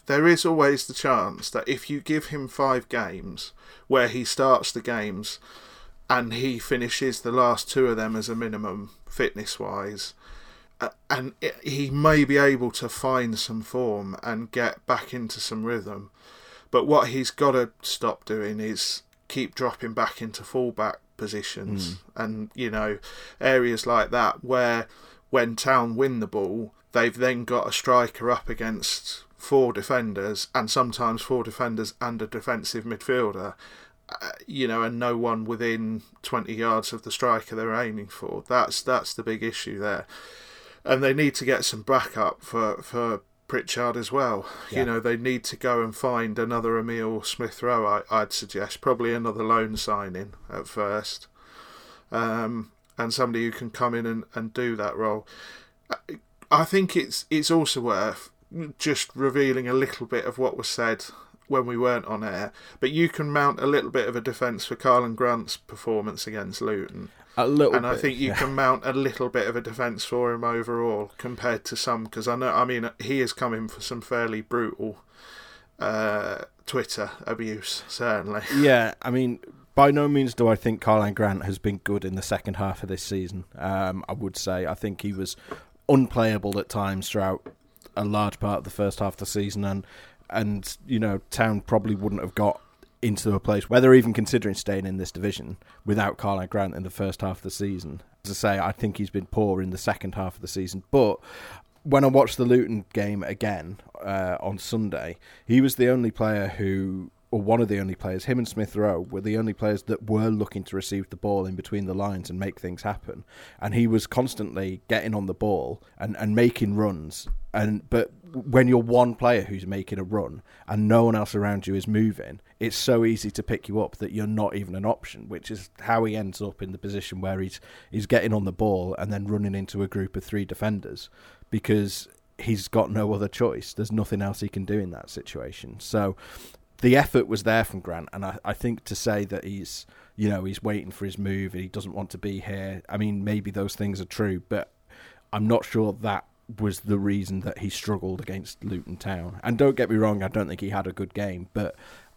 there is always the chance that if you give him five games where he starts the games and he finishes the last two of them as a minimum fitness wise uh, and he may be able to find some form and get back into some rhythm but what he's got to stop doing is keep dropping back into fullback positions, mm. and you know areas like that where when Town win the ball, they've then got a striker up against four defenders, and sometimes four defenders and a defensive midfielder. Uh, you know, and no one within twenty yards of the striker they're aiming for. That's that's the big issue there, and they need to get some backup for for Pritchard as well. Yeah. You know, they need to go and find another Emile Smith Rowe, I, would suggest. Probably another loan signing at first. Um, and somebody who can come in and, and do that role. I think it's it's also worth just revealing a little bit of what was said when we weren't on air. But you can mount a little bit of a defence for Karlan Grant's performance against Luton. A little and bit, I think you yeah. can mount a little bit of a defence for him overall compared to some because I know I mean he is coming for some fairly brutal uh, Twitter abuse certainly. (laughs) Yeah, I mean, by no means do I think Karlan Grant has been good in the second half of this season. Um, I would say I think he was unplayable at times throughout a large part of the first half of the season, and and you know, Town probably wouldn't have got into a place where they're even considering staying in this division without Karlan Grant in the first half of the season. As I say, I think he's been poor in the second half of the season, but when I watched the Luton game again uh, on Sunday, he was the only player who, or one of the only players, him and Smith Rowe were the only players that were looking to receive the ball in between the lines and make things happen. And he was constantly getting on the ball and, and making runs. And but when you're one player who's making a run and no one else around you is moving, it's so easy to pick you up that you're not even an option, which is how he ends up in the position where he's he's getting on the ball and then running into a group of three defenders because he's got no other choice. There's nothing else he can do in that situation. So the effort was there from Grant, and I, I think to say that he's you know he's waiting for his move and he doesn't want to be here. I mean, maybe those things are true, but I'm not sure that was the reason that he struggled against Luton Town. And don't get me wrong, I don't think he had a good game, but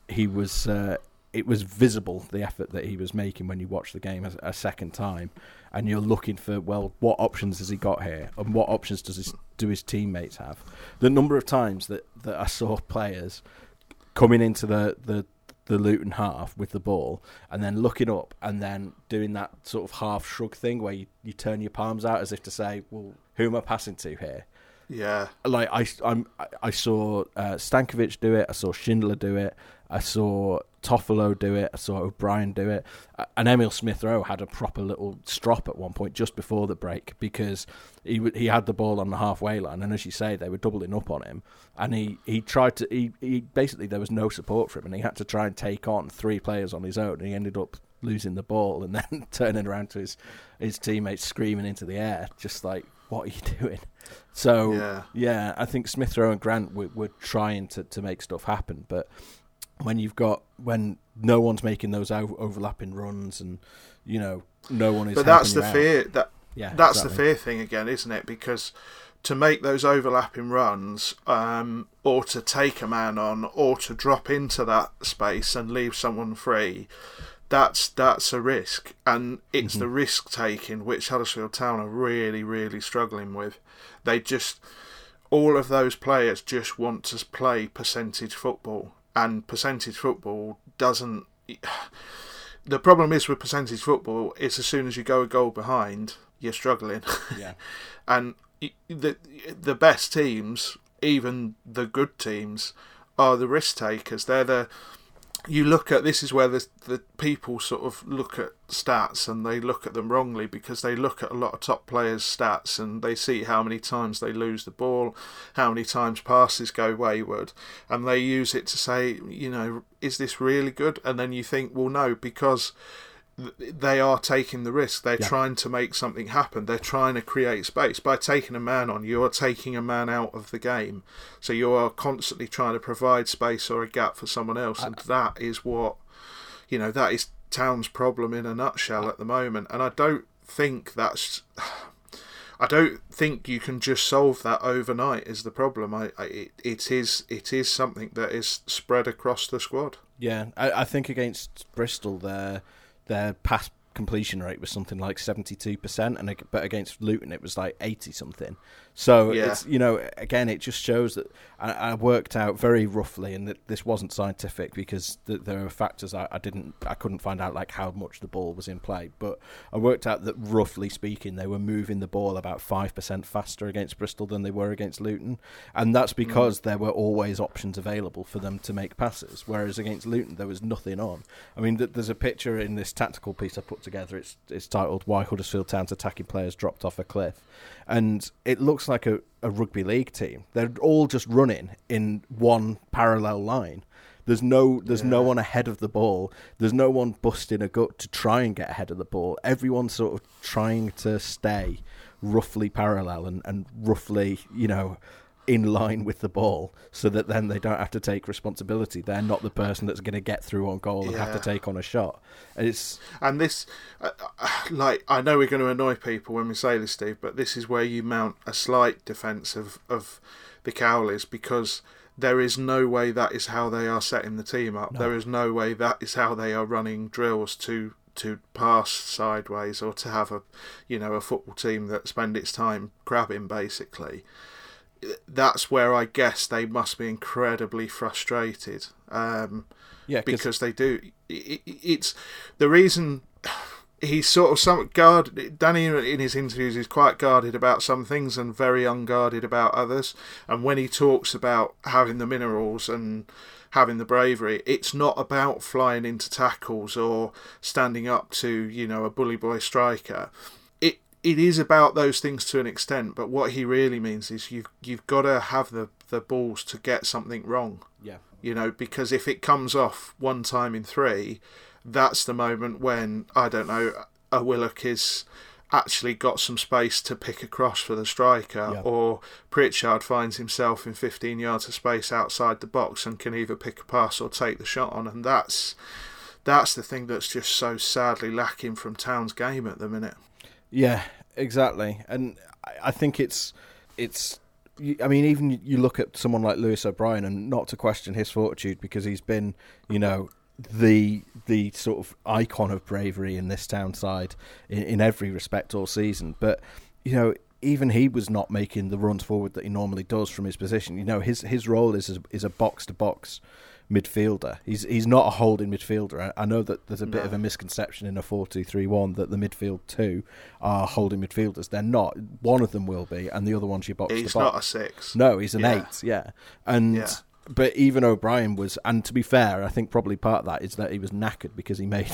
he was. Uh, it was visible the effort that he was making when you watch the game a, a, second time, and you're looking for well, what options has he got here, and what options does his do his teammates have? The number of times that, that I saw players coming into the, the the Luton half with the ball and then looking up and then doing that sort of half shrug thing where you, you turn your palms out as if to say, well, who am I passing to here? Yeah. Like I, I'm, I saw uh, Stankovic do it. I saw Schindler do it. I saw Toffolo do it. I saw O'Brien do it. And Emile Smith Rowe had a proper little strop at one point just before the break because he he had the ball on the halfway line, and as you say, they were doubling up on him. And he, he tried to he, he basically there was no support for him, and he had to try and take on three players on his own. And he ended up losing the ball and (laughs) then turning around to his his teammates screaming into the air, just like what are you doing? So yeah, yeah I think Smith Rowe and Grant were, were trying to, to make stuff happen, but when you've got when no one's making those overlapping runs and you know no one is. But that's the out. fear that yeah, that's exactly. the fear thing again, isn't it? Because to make those overlapping runs, um, or to take a man on, or to drop into that space and leave someone free, that's that's a risk, and it's Mm-hmm. the risk taking which Huddersfield Town are really really struggling with. They just all of those players just want to play percentage football, and percentage football doesn't. The problem is with percentage football is as soon as you go a goal behind, you're struggling. (laughs) Yeah. and the the best teams, even the good teams, are the risk takers. They're the you look at this is where the the people sort of look at stats and they look at them wrongly because they look at a lot of top players' stats and they see how many times they lose the ball, how many times passes go wayward, and they use it to say, you know, is this really good? And then you think, well, no, because they are taking the risk. They're Yeah. trying to make something happen. They're trying to create space. By taking a man on, you are taking a man out of the game. So you are constantly trying to provide space or a gap for someone else. And that is what, you know, that is Town's problem in a nutshell at the moment. And I don't think that's. (sighs) I don't think you can just solve that overnight. Is the problem? I, I it, it is it is something that is spread across the squad. Yeah, I, I think against Bristol, their their pass completion rate was something like seventy two percent, and ag- but against Luton it was like eighty something. So Yeah. it's you know again it just shows that I, I worked out very roughly, and that this wasn't scientific because th- there are factors I, I didn't I couldn't find out like how much the ball was in play, but I worked out that roughly speaking they were moving the ball about five percent faster against Bristol than they were against Luton, and that's mm. because there were always options available for them to make passes, whereas against Luton there was nothing on. I mean, th- there's a picture in this tactical piece I put together. It's it's titled "Why Huddersfield Town's attacking players dropped off a cliff," and it looks like a, a rugby league team. They're all just running in one parallel line. There's no there's no one ahead of the ball. There's no one busting a gut to try and get ahead of the ball. Everyone's sort of trying to stay roughly parallel and, and roughly, you know, in line with the ball so that then they don't have to take responsibility. They're not the person that's going to get through on goal and have to take on a shot. And it's And this, uh, uh, like, I know we're going to annoy people when we say this, Steve, but this is where you mount a slight defence of, of the Cowleys because there is no way that is how they are setting the team up. There is no way that is how they are running drills to to pass sideways or to have a, you know, a football team that spend its time grabbing basically. That's where I guess they must be incredibly frustrated. Um, yeah, because they do. It, it- it's the reason (sighs) he's sort of some guard. Danny in his interviews is quite guarded about some things and very unguarded about others. And when he talks about having the minerals and having the bravery, it's not about flying into tackles or standing up to you know a bully boy striker. It is about those things to an extent, but what he really means is you've you've got to have the the balls to get something wrong yeah, you know, because if it comes off one time in three, that's the moment when I don't know a Willock is actually got some space to pick across for the striker, Yeah. or Pritchard finds himself in 15 yards of space outside the box and can either pick a pass or take the shot on, and that's that's the thing that's just so sadly lacking from Town's game at the minute. Yeah, exactly. And I- think it's it's. I mean, even you look at someone like Lewis O'Brien, and not to question his fortitude because he's been, you know, the the sort of icon of bravery in this town side in, in every respect all season. But you know, even he was not making the runs forward that he normally does from his position. You know, his his role is is a box to box midfielder. He's he's not a holding midfielder. I, I know that there's a bit No. of a misconception in a four-two-three-one that the midfield two are holding midfielders. They're not. One of them will be, and the other one's your box He's not a six. No, he's an Yeah. eight. Yeah, and. Yeah. But even O'Brien was, and to be fair, I think probably part of that is that he was knackered because he made,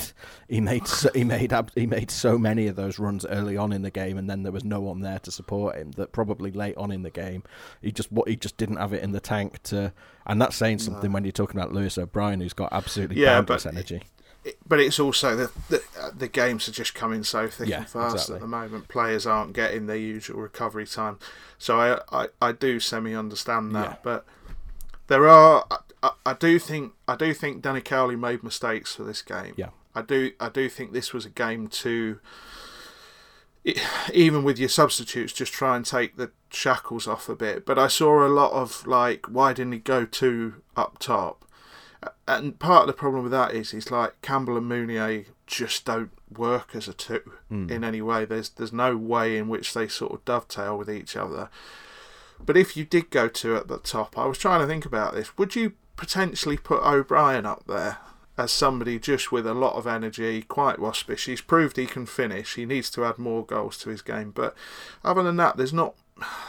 he made, so, he made, he made so many of those runs early on in the game, and then there was no one there to support him. That probably late on in the game, he just what he just didn't have it in the tank to, and that's saying something when you're talking about Lewis O'Brien, who's got absolutely Yeah, boundless energy. It- but it's also the the, uh, the games are just coming so thick Yeah, and fast exactly. at the moment. Players aren't getting their usual recovery time, so I I, I do semi understand that. Yeah. But there are I, I, do think I do think Danny Cowley made mistakes for this game. Yeah. I do I do think this was a game to even with your substitutes just try and take the shackles off a bit. But I saw a lot of like why didn't he go two up top? and part of the problem with that is is like Campbell and Mounié just don't work as a two hmm. in any way. There's there's no way in which they sort of dovetail with each other. But if you did go to at the top, I was trying to think about this. Would you potentially put O'Brien up there as somebody just with a lot of energy, quite waspish? He's proved he can finish. He needs to add more goals to his game. But other than that, there's not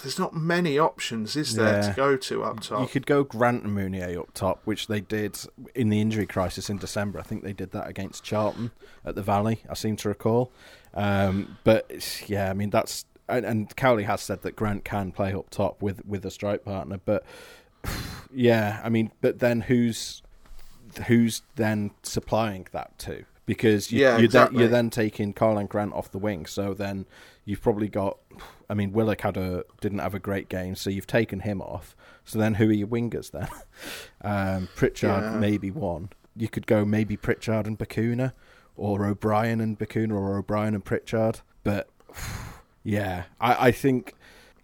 there's not many options, is there, Yeah. to go to up top? You could go Grant and Mounié up top, which they did in the injury crisis in December. I think they did that against Charlton at the Valley. I seem to recall. Um, but yeah, I mean that's and, and Cowley has said that Grant can play up top with with a strike partner. But (sighs) yeah, I mean, but then who's who's then supplying that to? Because you, Yeah, you're, then, exactly. you're then taking Karlan Grant off the wing, so then you've probably got. I mean, Willock had a didn't have a great game, so you've taken him off. So then, who are your wingers then? (laughs) um, Pritchard Yeah. maybe one. You could go maybe Pritchard and Bacuna, or O'Brien and Bacuna, or O'Brien and Pritchard. But (sighs) yeah, I, I think,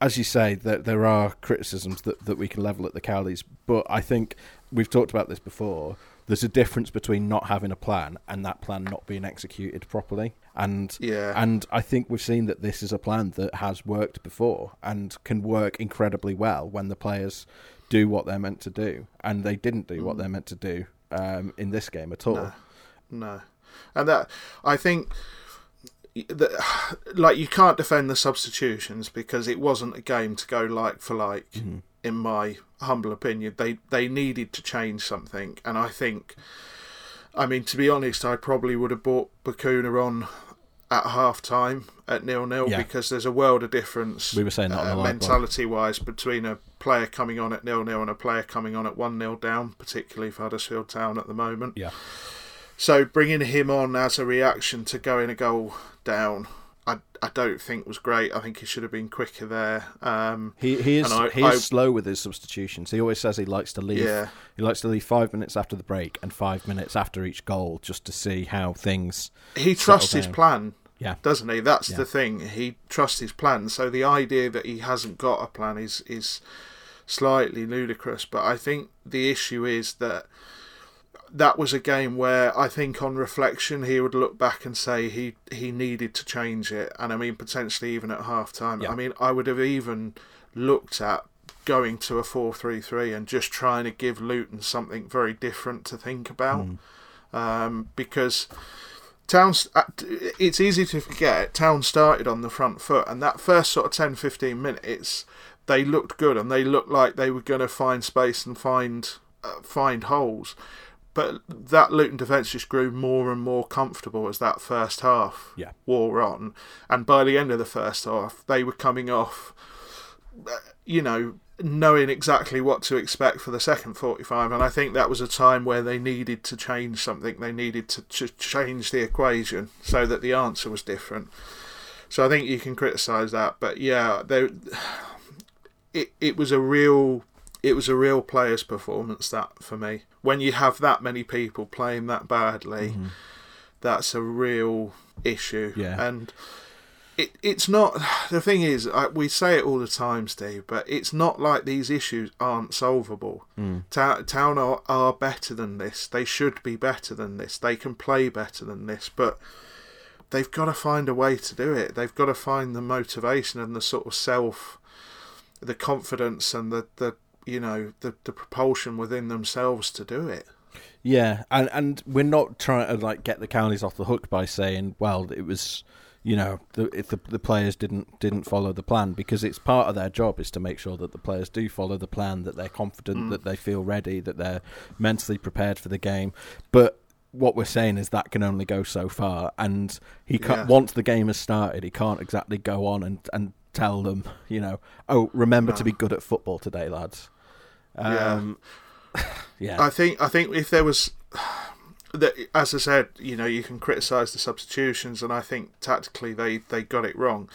as you say, that there are criticisms that, that we can level at the Cowleys, but I think we've talked about this before. There's a difference between not having a plan and that plan not being executed properly. And Yeah. and I think we've seen that this is a plan that has worked before and can work incredibly well when the players do what they're meant to do. And they didn't do what they're meant to do um, in this game at all. No. No, and that I think that like you can't defend the substitutions because it wasn't a game to go like for like. Mm-hmm. In my humble opinion, they they needed to change something, and I think, I mean, to be honest, I probably would have bought Bacuna on at half time at nil nil Yeah. because there's a world of difference. We were saying that the uh, live mentality wise between a player coming on at nil nil and a player coming on at one 0 down, particularly for Huddersfield Town at the moment. Yeah. So bringing him on as a reaction to going a goal down, I, I don't think was great. I think he should have been quicker there. Um, he he is I, he is I, slow with his substitutions. He always says he likes to leave. Yeah. He likes to leave five minutes after the break and five minutes after each goal just to see how things. He trusts his plan. Yeah. Doesn't he? That's yeah. the thing. He trusts his plan. So the idea that he hasn't got a plan is is slightly ludicrous. But I think the issue is that that was a game where I think on reflection he would look back and say he he needed to change it, and I mean potentially even at half time. Yeah. I mean I would have even looked at going to a four three three and just trying to give Luton something very different to think about, mm. um, because. Town, uh, it's easy to forget. Town started on the front foot, and that first sort of 10 15 minutes, they looked good and they looked like they were going to find space and find uh, find holes. But that Luton defence just grew more and more comfortable as that first half yeah. wore on. And by the end of the first half, they were coming off, uh, you know, knowing exactly what to expect for the second 45. And I think that was a time where they needed to change something. They needed to ch- change the equation so that the answer was different. So I think you can criticise that. But yeah, they, (sighs) it, it was a real it was a real player's performance that for me. When you have that many people playing that badly, mm-hmm. that's a real issue. Yeah. And it it's not (sighs) the thing is I, we say it all the time, Steve, but it's not like these issues aren't solvable. Mm. Ta- Town are, are better than this. They should be better than this. They can play better than this, but they've got to find a way to do it. They've got to find the motivation and the sort of self the confidence and the, the you know the the propulsion within themselves to do it. Yeah, and and we're not trying to like get the counties off the hook by saying, well, it was, you know, the, if the the players didn't didn't follow the plan because it's part of their job is to make sure that the players do follow the plan, that they're confident, mm. that they feel ready, that they're mentally prepared for the game, but. What we're saying is that can only go so far, and he can't, yeah. once the game has started, he can't exactly go on and, and tell them, you know, oh, remember no. to be good at football today, lads. Um, yeah. (sighs) yeah. I think I think if there was (sighs) that as I said, you know, you can criticise the substitutions, and I think tactically they, they got it wrong.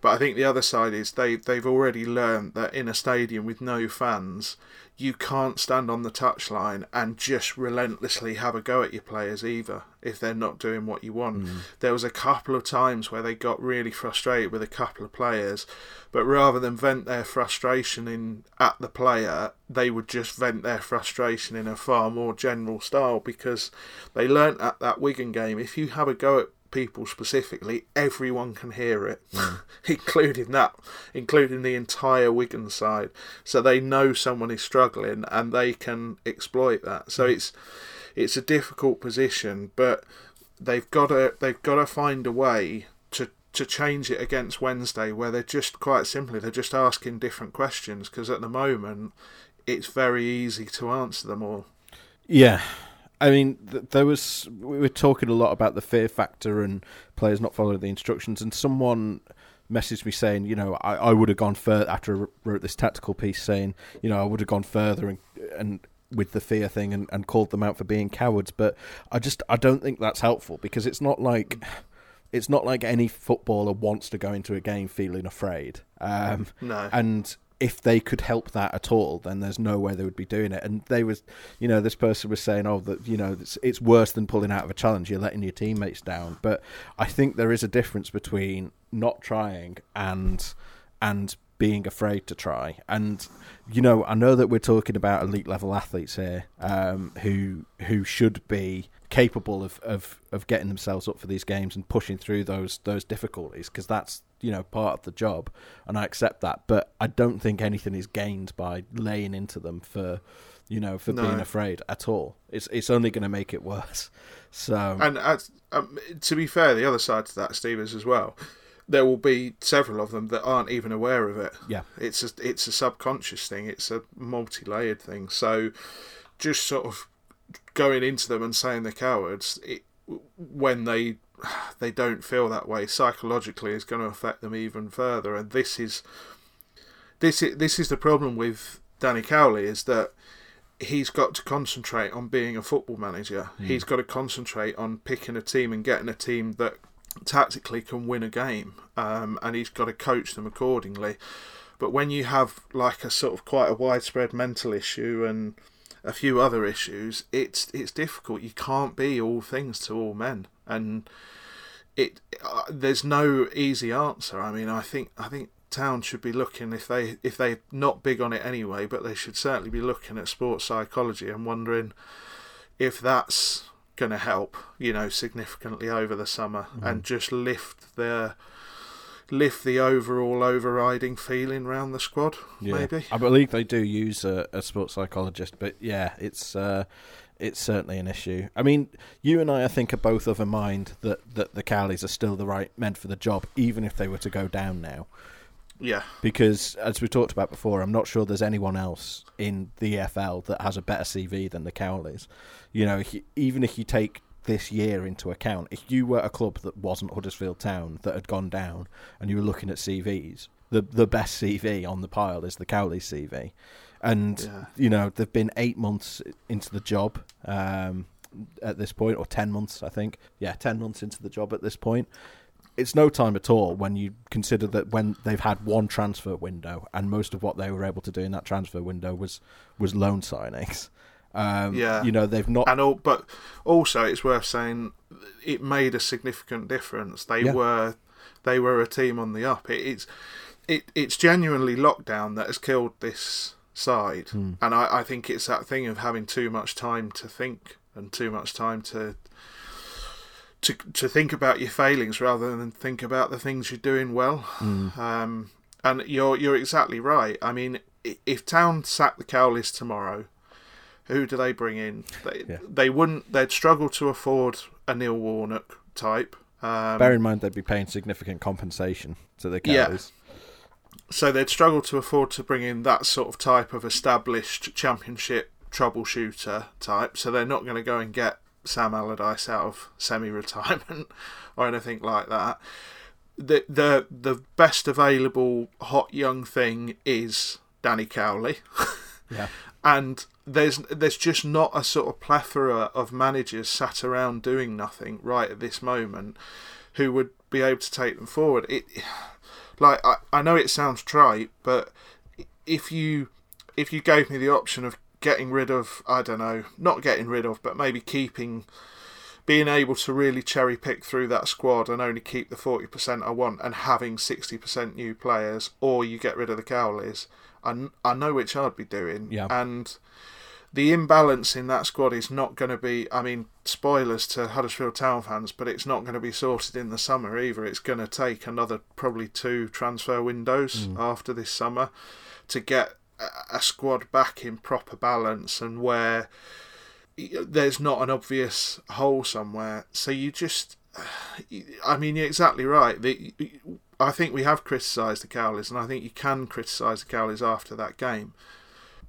But I think the other side is they they've already learned that in a stadium with no fans, you can't stand on the touchline and just relentlessly have a go at your players either if they're not doing what you want. Mm. There was a couple of times where they got really frustrated with a couple of players, but rather than vent their frustration in at the player, they would just vent their frustration in a far more general style because they learnt at that Wigan game if you have a go at people specifically, everyone can hear it, mm. (laughs) including that, including the entire Wigan side. So they know someone is struggling and they can exploit that. So mm. it's it's a difficult position, but they've got to they've got to find a way to to change it against Wednesday, where they're just quite simply they're just asking different questions because at the moment it's very easy to answer them all. Yeah, I mean, th- there was we were talking a lot about the fear factor and players not following the instructions, and someone messaged me saying, you know, I, I would have gone further after I wrote this tactical piece, saying, you know, I would have gone further and and with the fear thing and, and called them out for being cowards, but I just I don't think that's helpful because it's not like it's not like any footballer wants to go into a game feeling afraid. Um, no, and if they could help that at all, then there's no way they would be doing it. And they was, you know, this person was saying, oh, that you know, it's, it's worse than pulling out of a challenge. You're letting your teammates down. But I think there is a difference between not trying and and being afraid to try. And you know, I know that we're talking about elite level athletes here, um, who who should be capable of, of, of getting themselves up for these games and pushing through those those difficulties because that's you know part of the job, and I accept that. But I don't think anything is gained by laying into them for you know for no. being afraid at all. It's it's only going to make it worse. (laughs) So and as, um, to be fair, the other side to that, Steve, is as well. There will be several of them that aren't even aware of it. Yeah, it's a it's a subconscious thing. It's a multi-layered thing. So just sort of going into them and saying they're cowards it, when they (sighs) they don't feel that way psychologically is going to affect them even further. And this is this is, this is the problem with Danny Cowley is that he's got to concentrate on being a football manager. Mm. He's got to concentrate on picking a team and getting a team that tactically can win a game, um, and he's got to coach them accordingly. But when you have like a sort of quite a widespread mental issue and a few other issues, it's it's difficult. You can't be all things to all men, and it uh, there's no easy answer. I mean, I think I think Town should be looking if they if they're not big on it anyway, but they should certainly be looking at sports psychology and wondering if that's going to help, you know, significantly over the summer mm. and just lift their lift the overall overriding feeling around the squad. Yeah. Maybe I believe they do use a, a sports psychologist, but yeah, it's uh, it's certainly an issue. I mean, you and I, I think, are both of a mind that that the Cowleys are still the right men for the job, even if they were to go down now. Yeah. Because as we talked about before, I'm not sure there's anyone else in the EFL that has a better CV than the Cowleys. You know, even if you take this year into account, if you were a club that wasn't Huddersfield Town that had gone down and you were looking at CVs, the the best CV on the pile is the Cowley CV. And yeah. you know, they've been 8 months into the job. Um, at this point, or 10 months, I think. Yeah, 10 months into the job at this point it's no time at all when you consider that when they've had one transfer window and most of what they were able to do in that transfer window was was loan signings. Um, yeah, you know they've not, and all, but also it's worth saying it made a significant difference. They yeah. were they were a team on the up. It, it's it, it's genuinely lockdown that has killed this side, hmm. and I, I think it's that thing of having too much time to think and too much time to to to think about your failings rather than think about the things you're doing well. Mm. Um, and you're you're exactly right. I mean, if Town sack the Cowleys tomorrow, who do they bring in? They yeah. they wouldn't. They'd struggle to afford a Neil Warnock type. Um, Bear in mind they'd be paying significant compensation to the Cowleys. Yeah. So they'd struggle to afford to bring in that sort of type of established championship troubleshooter type. So they're not going to go and get Sam Allardyce out of semi-retirement (laughs) or anything like that. The the the best available hot young thing is Danny Cowley. (laughs) yeah. And there's there's just not a sort of plethora of managers sat around doing nothing right at this moment who would be able to take them forward. It like I, I know it sounds trite, but if you if you gave me the option of getting rid of, I don't know, not getting rid of, but maybe keeping, being able to really cherry pick through that squad and only keep the 40% I want and having 60% new players, or you get rid of the Cowleys, I, I know which I'd be doing. Yeah. And the imbalance in that squad is not going to be, I mean, spoilers to Huddersfield Town fans, but it's not going to be sorted in the summer either. It's going to take another probably two transfer windows mm. after this summer to get a squad back in proper balance and where there's not an obvious hole somewhere. So you just, (sighs) I mean, you're exactly right. The, I think we have criticised the Cowleys, and I think you can criticise the Cowleys after that game.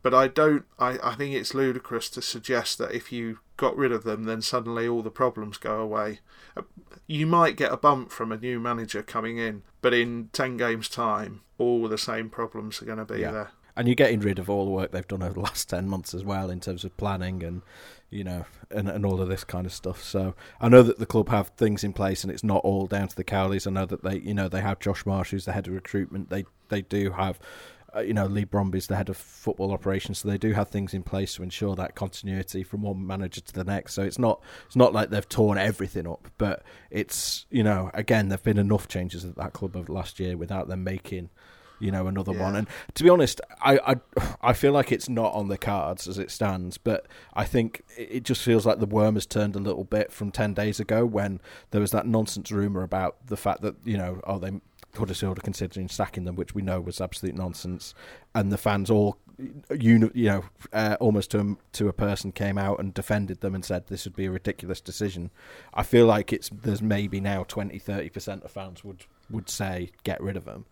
But I don't. I, I think it's ludicrous to suggest that if you got rid of them, then suddenly all the problems go away. Uh, you might get a bump from a new manager coming in, but in ten games' time, all the same problems are going to be yeah. there and you're getting rid of all the work they've done over the last 10 months as well in terms of planning and you know and, and all of this kind of stuff. So i know that the club have things in place and it's not all down to the cowleys. I know that they you know they have josh marsh who's the head of recruitment. They they do have uh, you know Leigh Bromby's the head of football operations, so they do have things in place to ensure that continuity from one manager to the next. So it's not it's not like they've torn everything up, but it's you know again there've been enough changes at that club over last year without them making you know, another yeah. one. And to be honest, I, I I feel like it's not on the cards as it stands, but I think it just feels like the worm has turned a little bit from ten days ago when there was that nonsense rumor about the fact that you know, oh, they Huddersfield are considering sacking them, which we know was absolute nonsense, and the fans all you you know uh, almost to a, to a person came out and defended them and said this would be a ridiculous decision. I feel like it's there's maybe now 20 30 percent of fans would would say get rid of them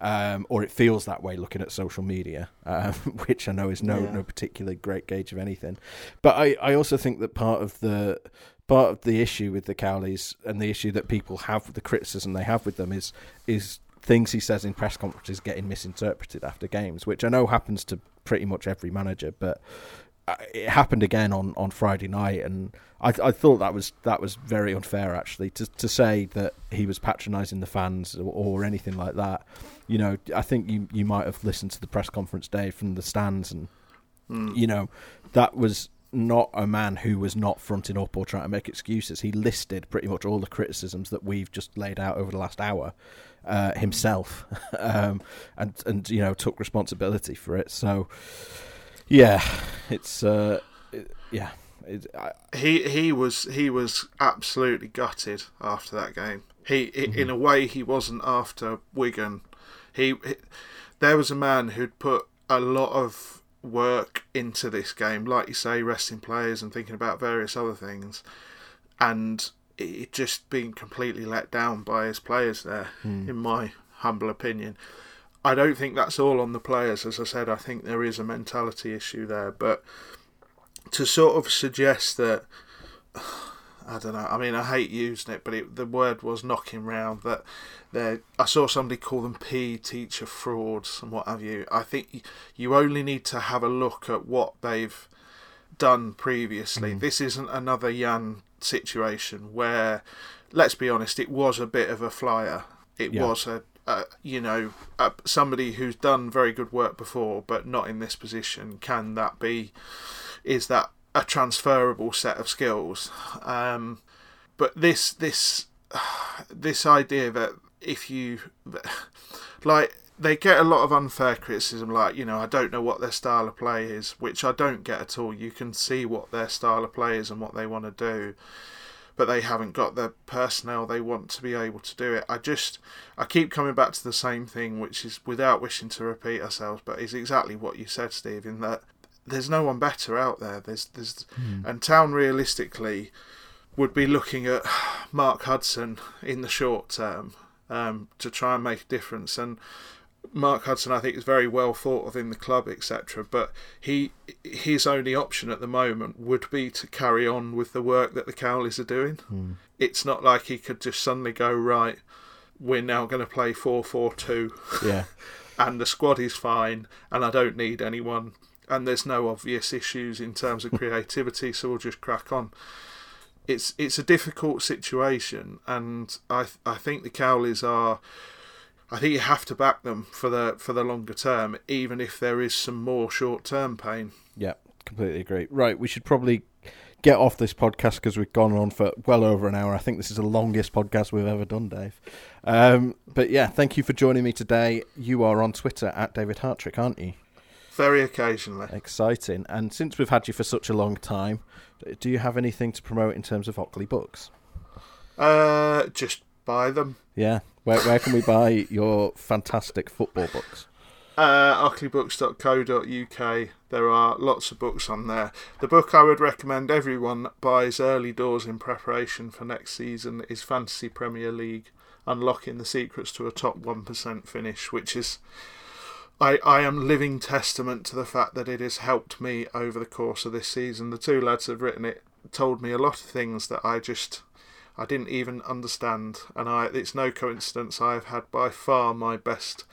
um, or it feels that way looking at social media, um, (laughs) which I know is no yeah. no particularly great gauge of anything. But I, I also think that part of the part of the issue with the Cowleys and the issue that people have, the criticism they have with them is is things he says in press conferences getting misinterpreted after games, which I know happens to pretty much every manager, but it happened again on, on Friday night, and I, I thought that was that was very unfair actually to to say that he was patronising the fans or, or, anything like that. You know, I think you you might have listened to the press conference day from the stands, and mm. you know that was not a man who was not fronting up or trying to make excuses. He listed pretty much all the criticisms that we've just laid out over the last hour uh, himself, (laughs) um, and and you know took responsibility for it. So yeah, it's uh, it, yeah. It, I, he he was he was absolutely gutted after that game. He, mm-hmm. in a way he wasn't after Wigan. He, he there was a man who'd put a lot of work into this game, like you say, resting players and thinking about various other things, and it just being completely let down by his players there, mm. in my humble opinion. I don't think that's all on the players. As I said, I think there is a mentality issue there. But to sort of suggest that, (sighs) I don't know. I mean, I hate using it, but it, the word was knocking round that they I saw somebody call them P teacher frauds and what have you. I think you only need to have a look at what they've done previously. Mm. This isn't another Jan situation where, let's be honest, it was a bit of a flyer. It yeah. was a, uh, you know, uh, somebody who's done very good work before, but not in this position. Can that be? Is that a transferable set of skills? Um, but this this (sighs) this idea that if you (laughs) like they get a lot of unfair criticism like you know i don't know what their style of play is which i don't get at all you can see what their style of play is and what they want to do but they haven't got the personnel they want to be able to do it. I just I keep coming back to the same thing, which is without wishing to repeat ourselves, but is exactly what you said, Steve, in that there's no one better out there. There's there's mm. and Town realistically would be looking at Mark Hudson in the short term um, to try and make a difference and Mark Hudson, I think, is very well thought of in the club, etc. But he his only option at the moment would be to carry on with the work that the Cowleys are doing. Mm. It's not like he could just suddenly go right. We're now going to play four four two. Yeah, (laughs) and the squad is fine, and I don't need anyone, and there's no obvious issues in terms of (laughs) creativity, so we'll just crack on. It's it's a difficult situation, and I I think the Cowleys are I think you have to back them for the for the longer term, even if there is some more short term pain. Yeah, completely agree. Right, we should probably get off this podcast because we've gone on for well over an hour. I think this is the longest podcast we've ever done, Dave. Um, but yeah, thank you for joining me today. You are on Twitter at David Hartrick, aren't you? Very occasionally. Exciting. And since we've had you for such a long time, do you have anything to promote in terms of Ockley books? Uh, just buy them. Yeah. Where where can we buy your fantastic football books? Uh, ockley.books.co.uk. There are lots of books on there. The book I would recommend everyone buys early doors in preparation for next season is Fantasy Premier League Unlocking the Secrets to a Top 1% Finish, which is. I, I am living testament to the fact that it has helped me over the course of this season. The two lads have written it, told me a lot of things that I just I didn't even understand, and I it's no coincidence I've had by far my best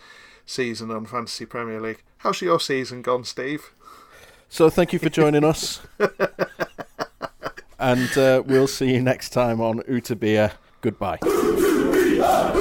season on Fantasy Premier League. How's your season gone, Steve? So thank you for joining us, (laughs) and uh, we'll see you next time on Utabia. Goodbye. Utabia,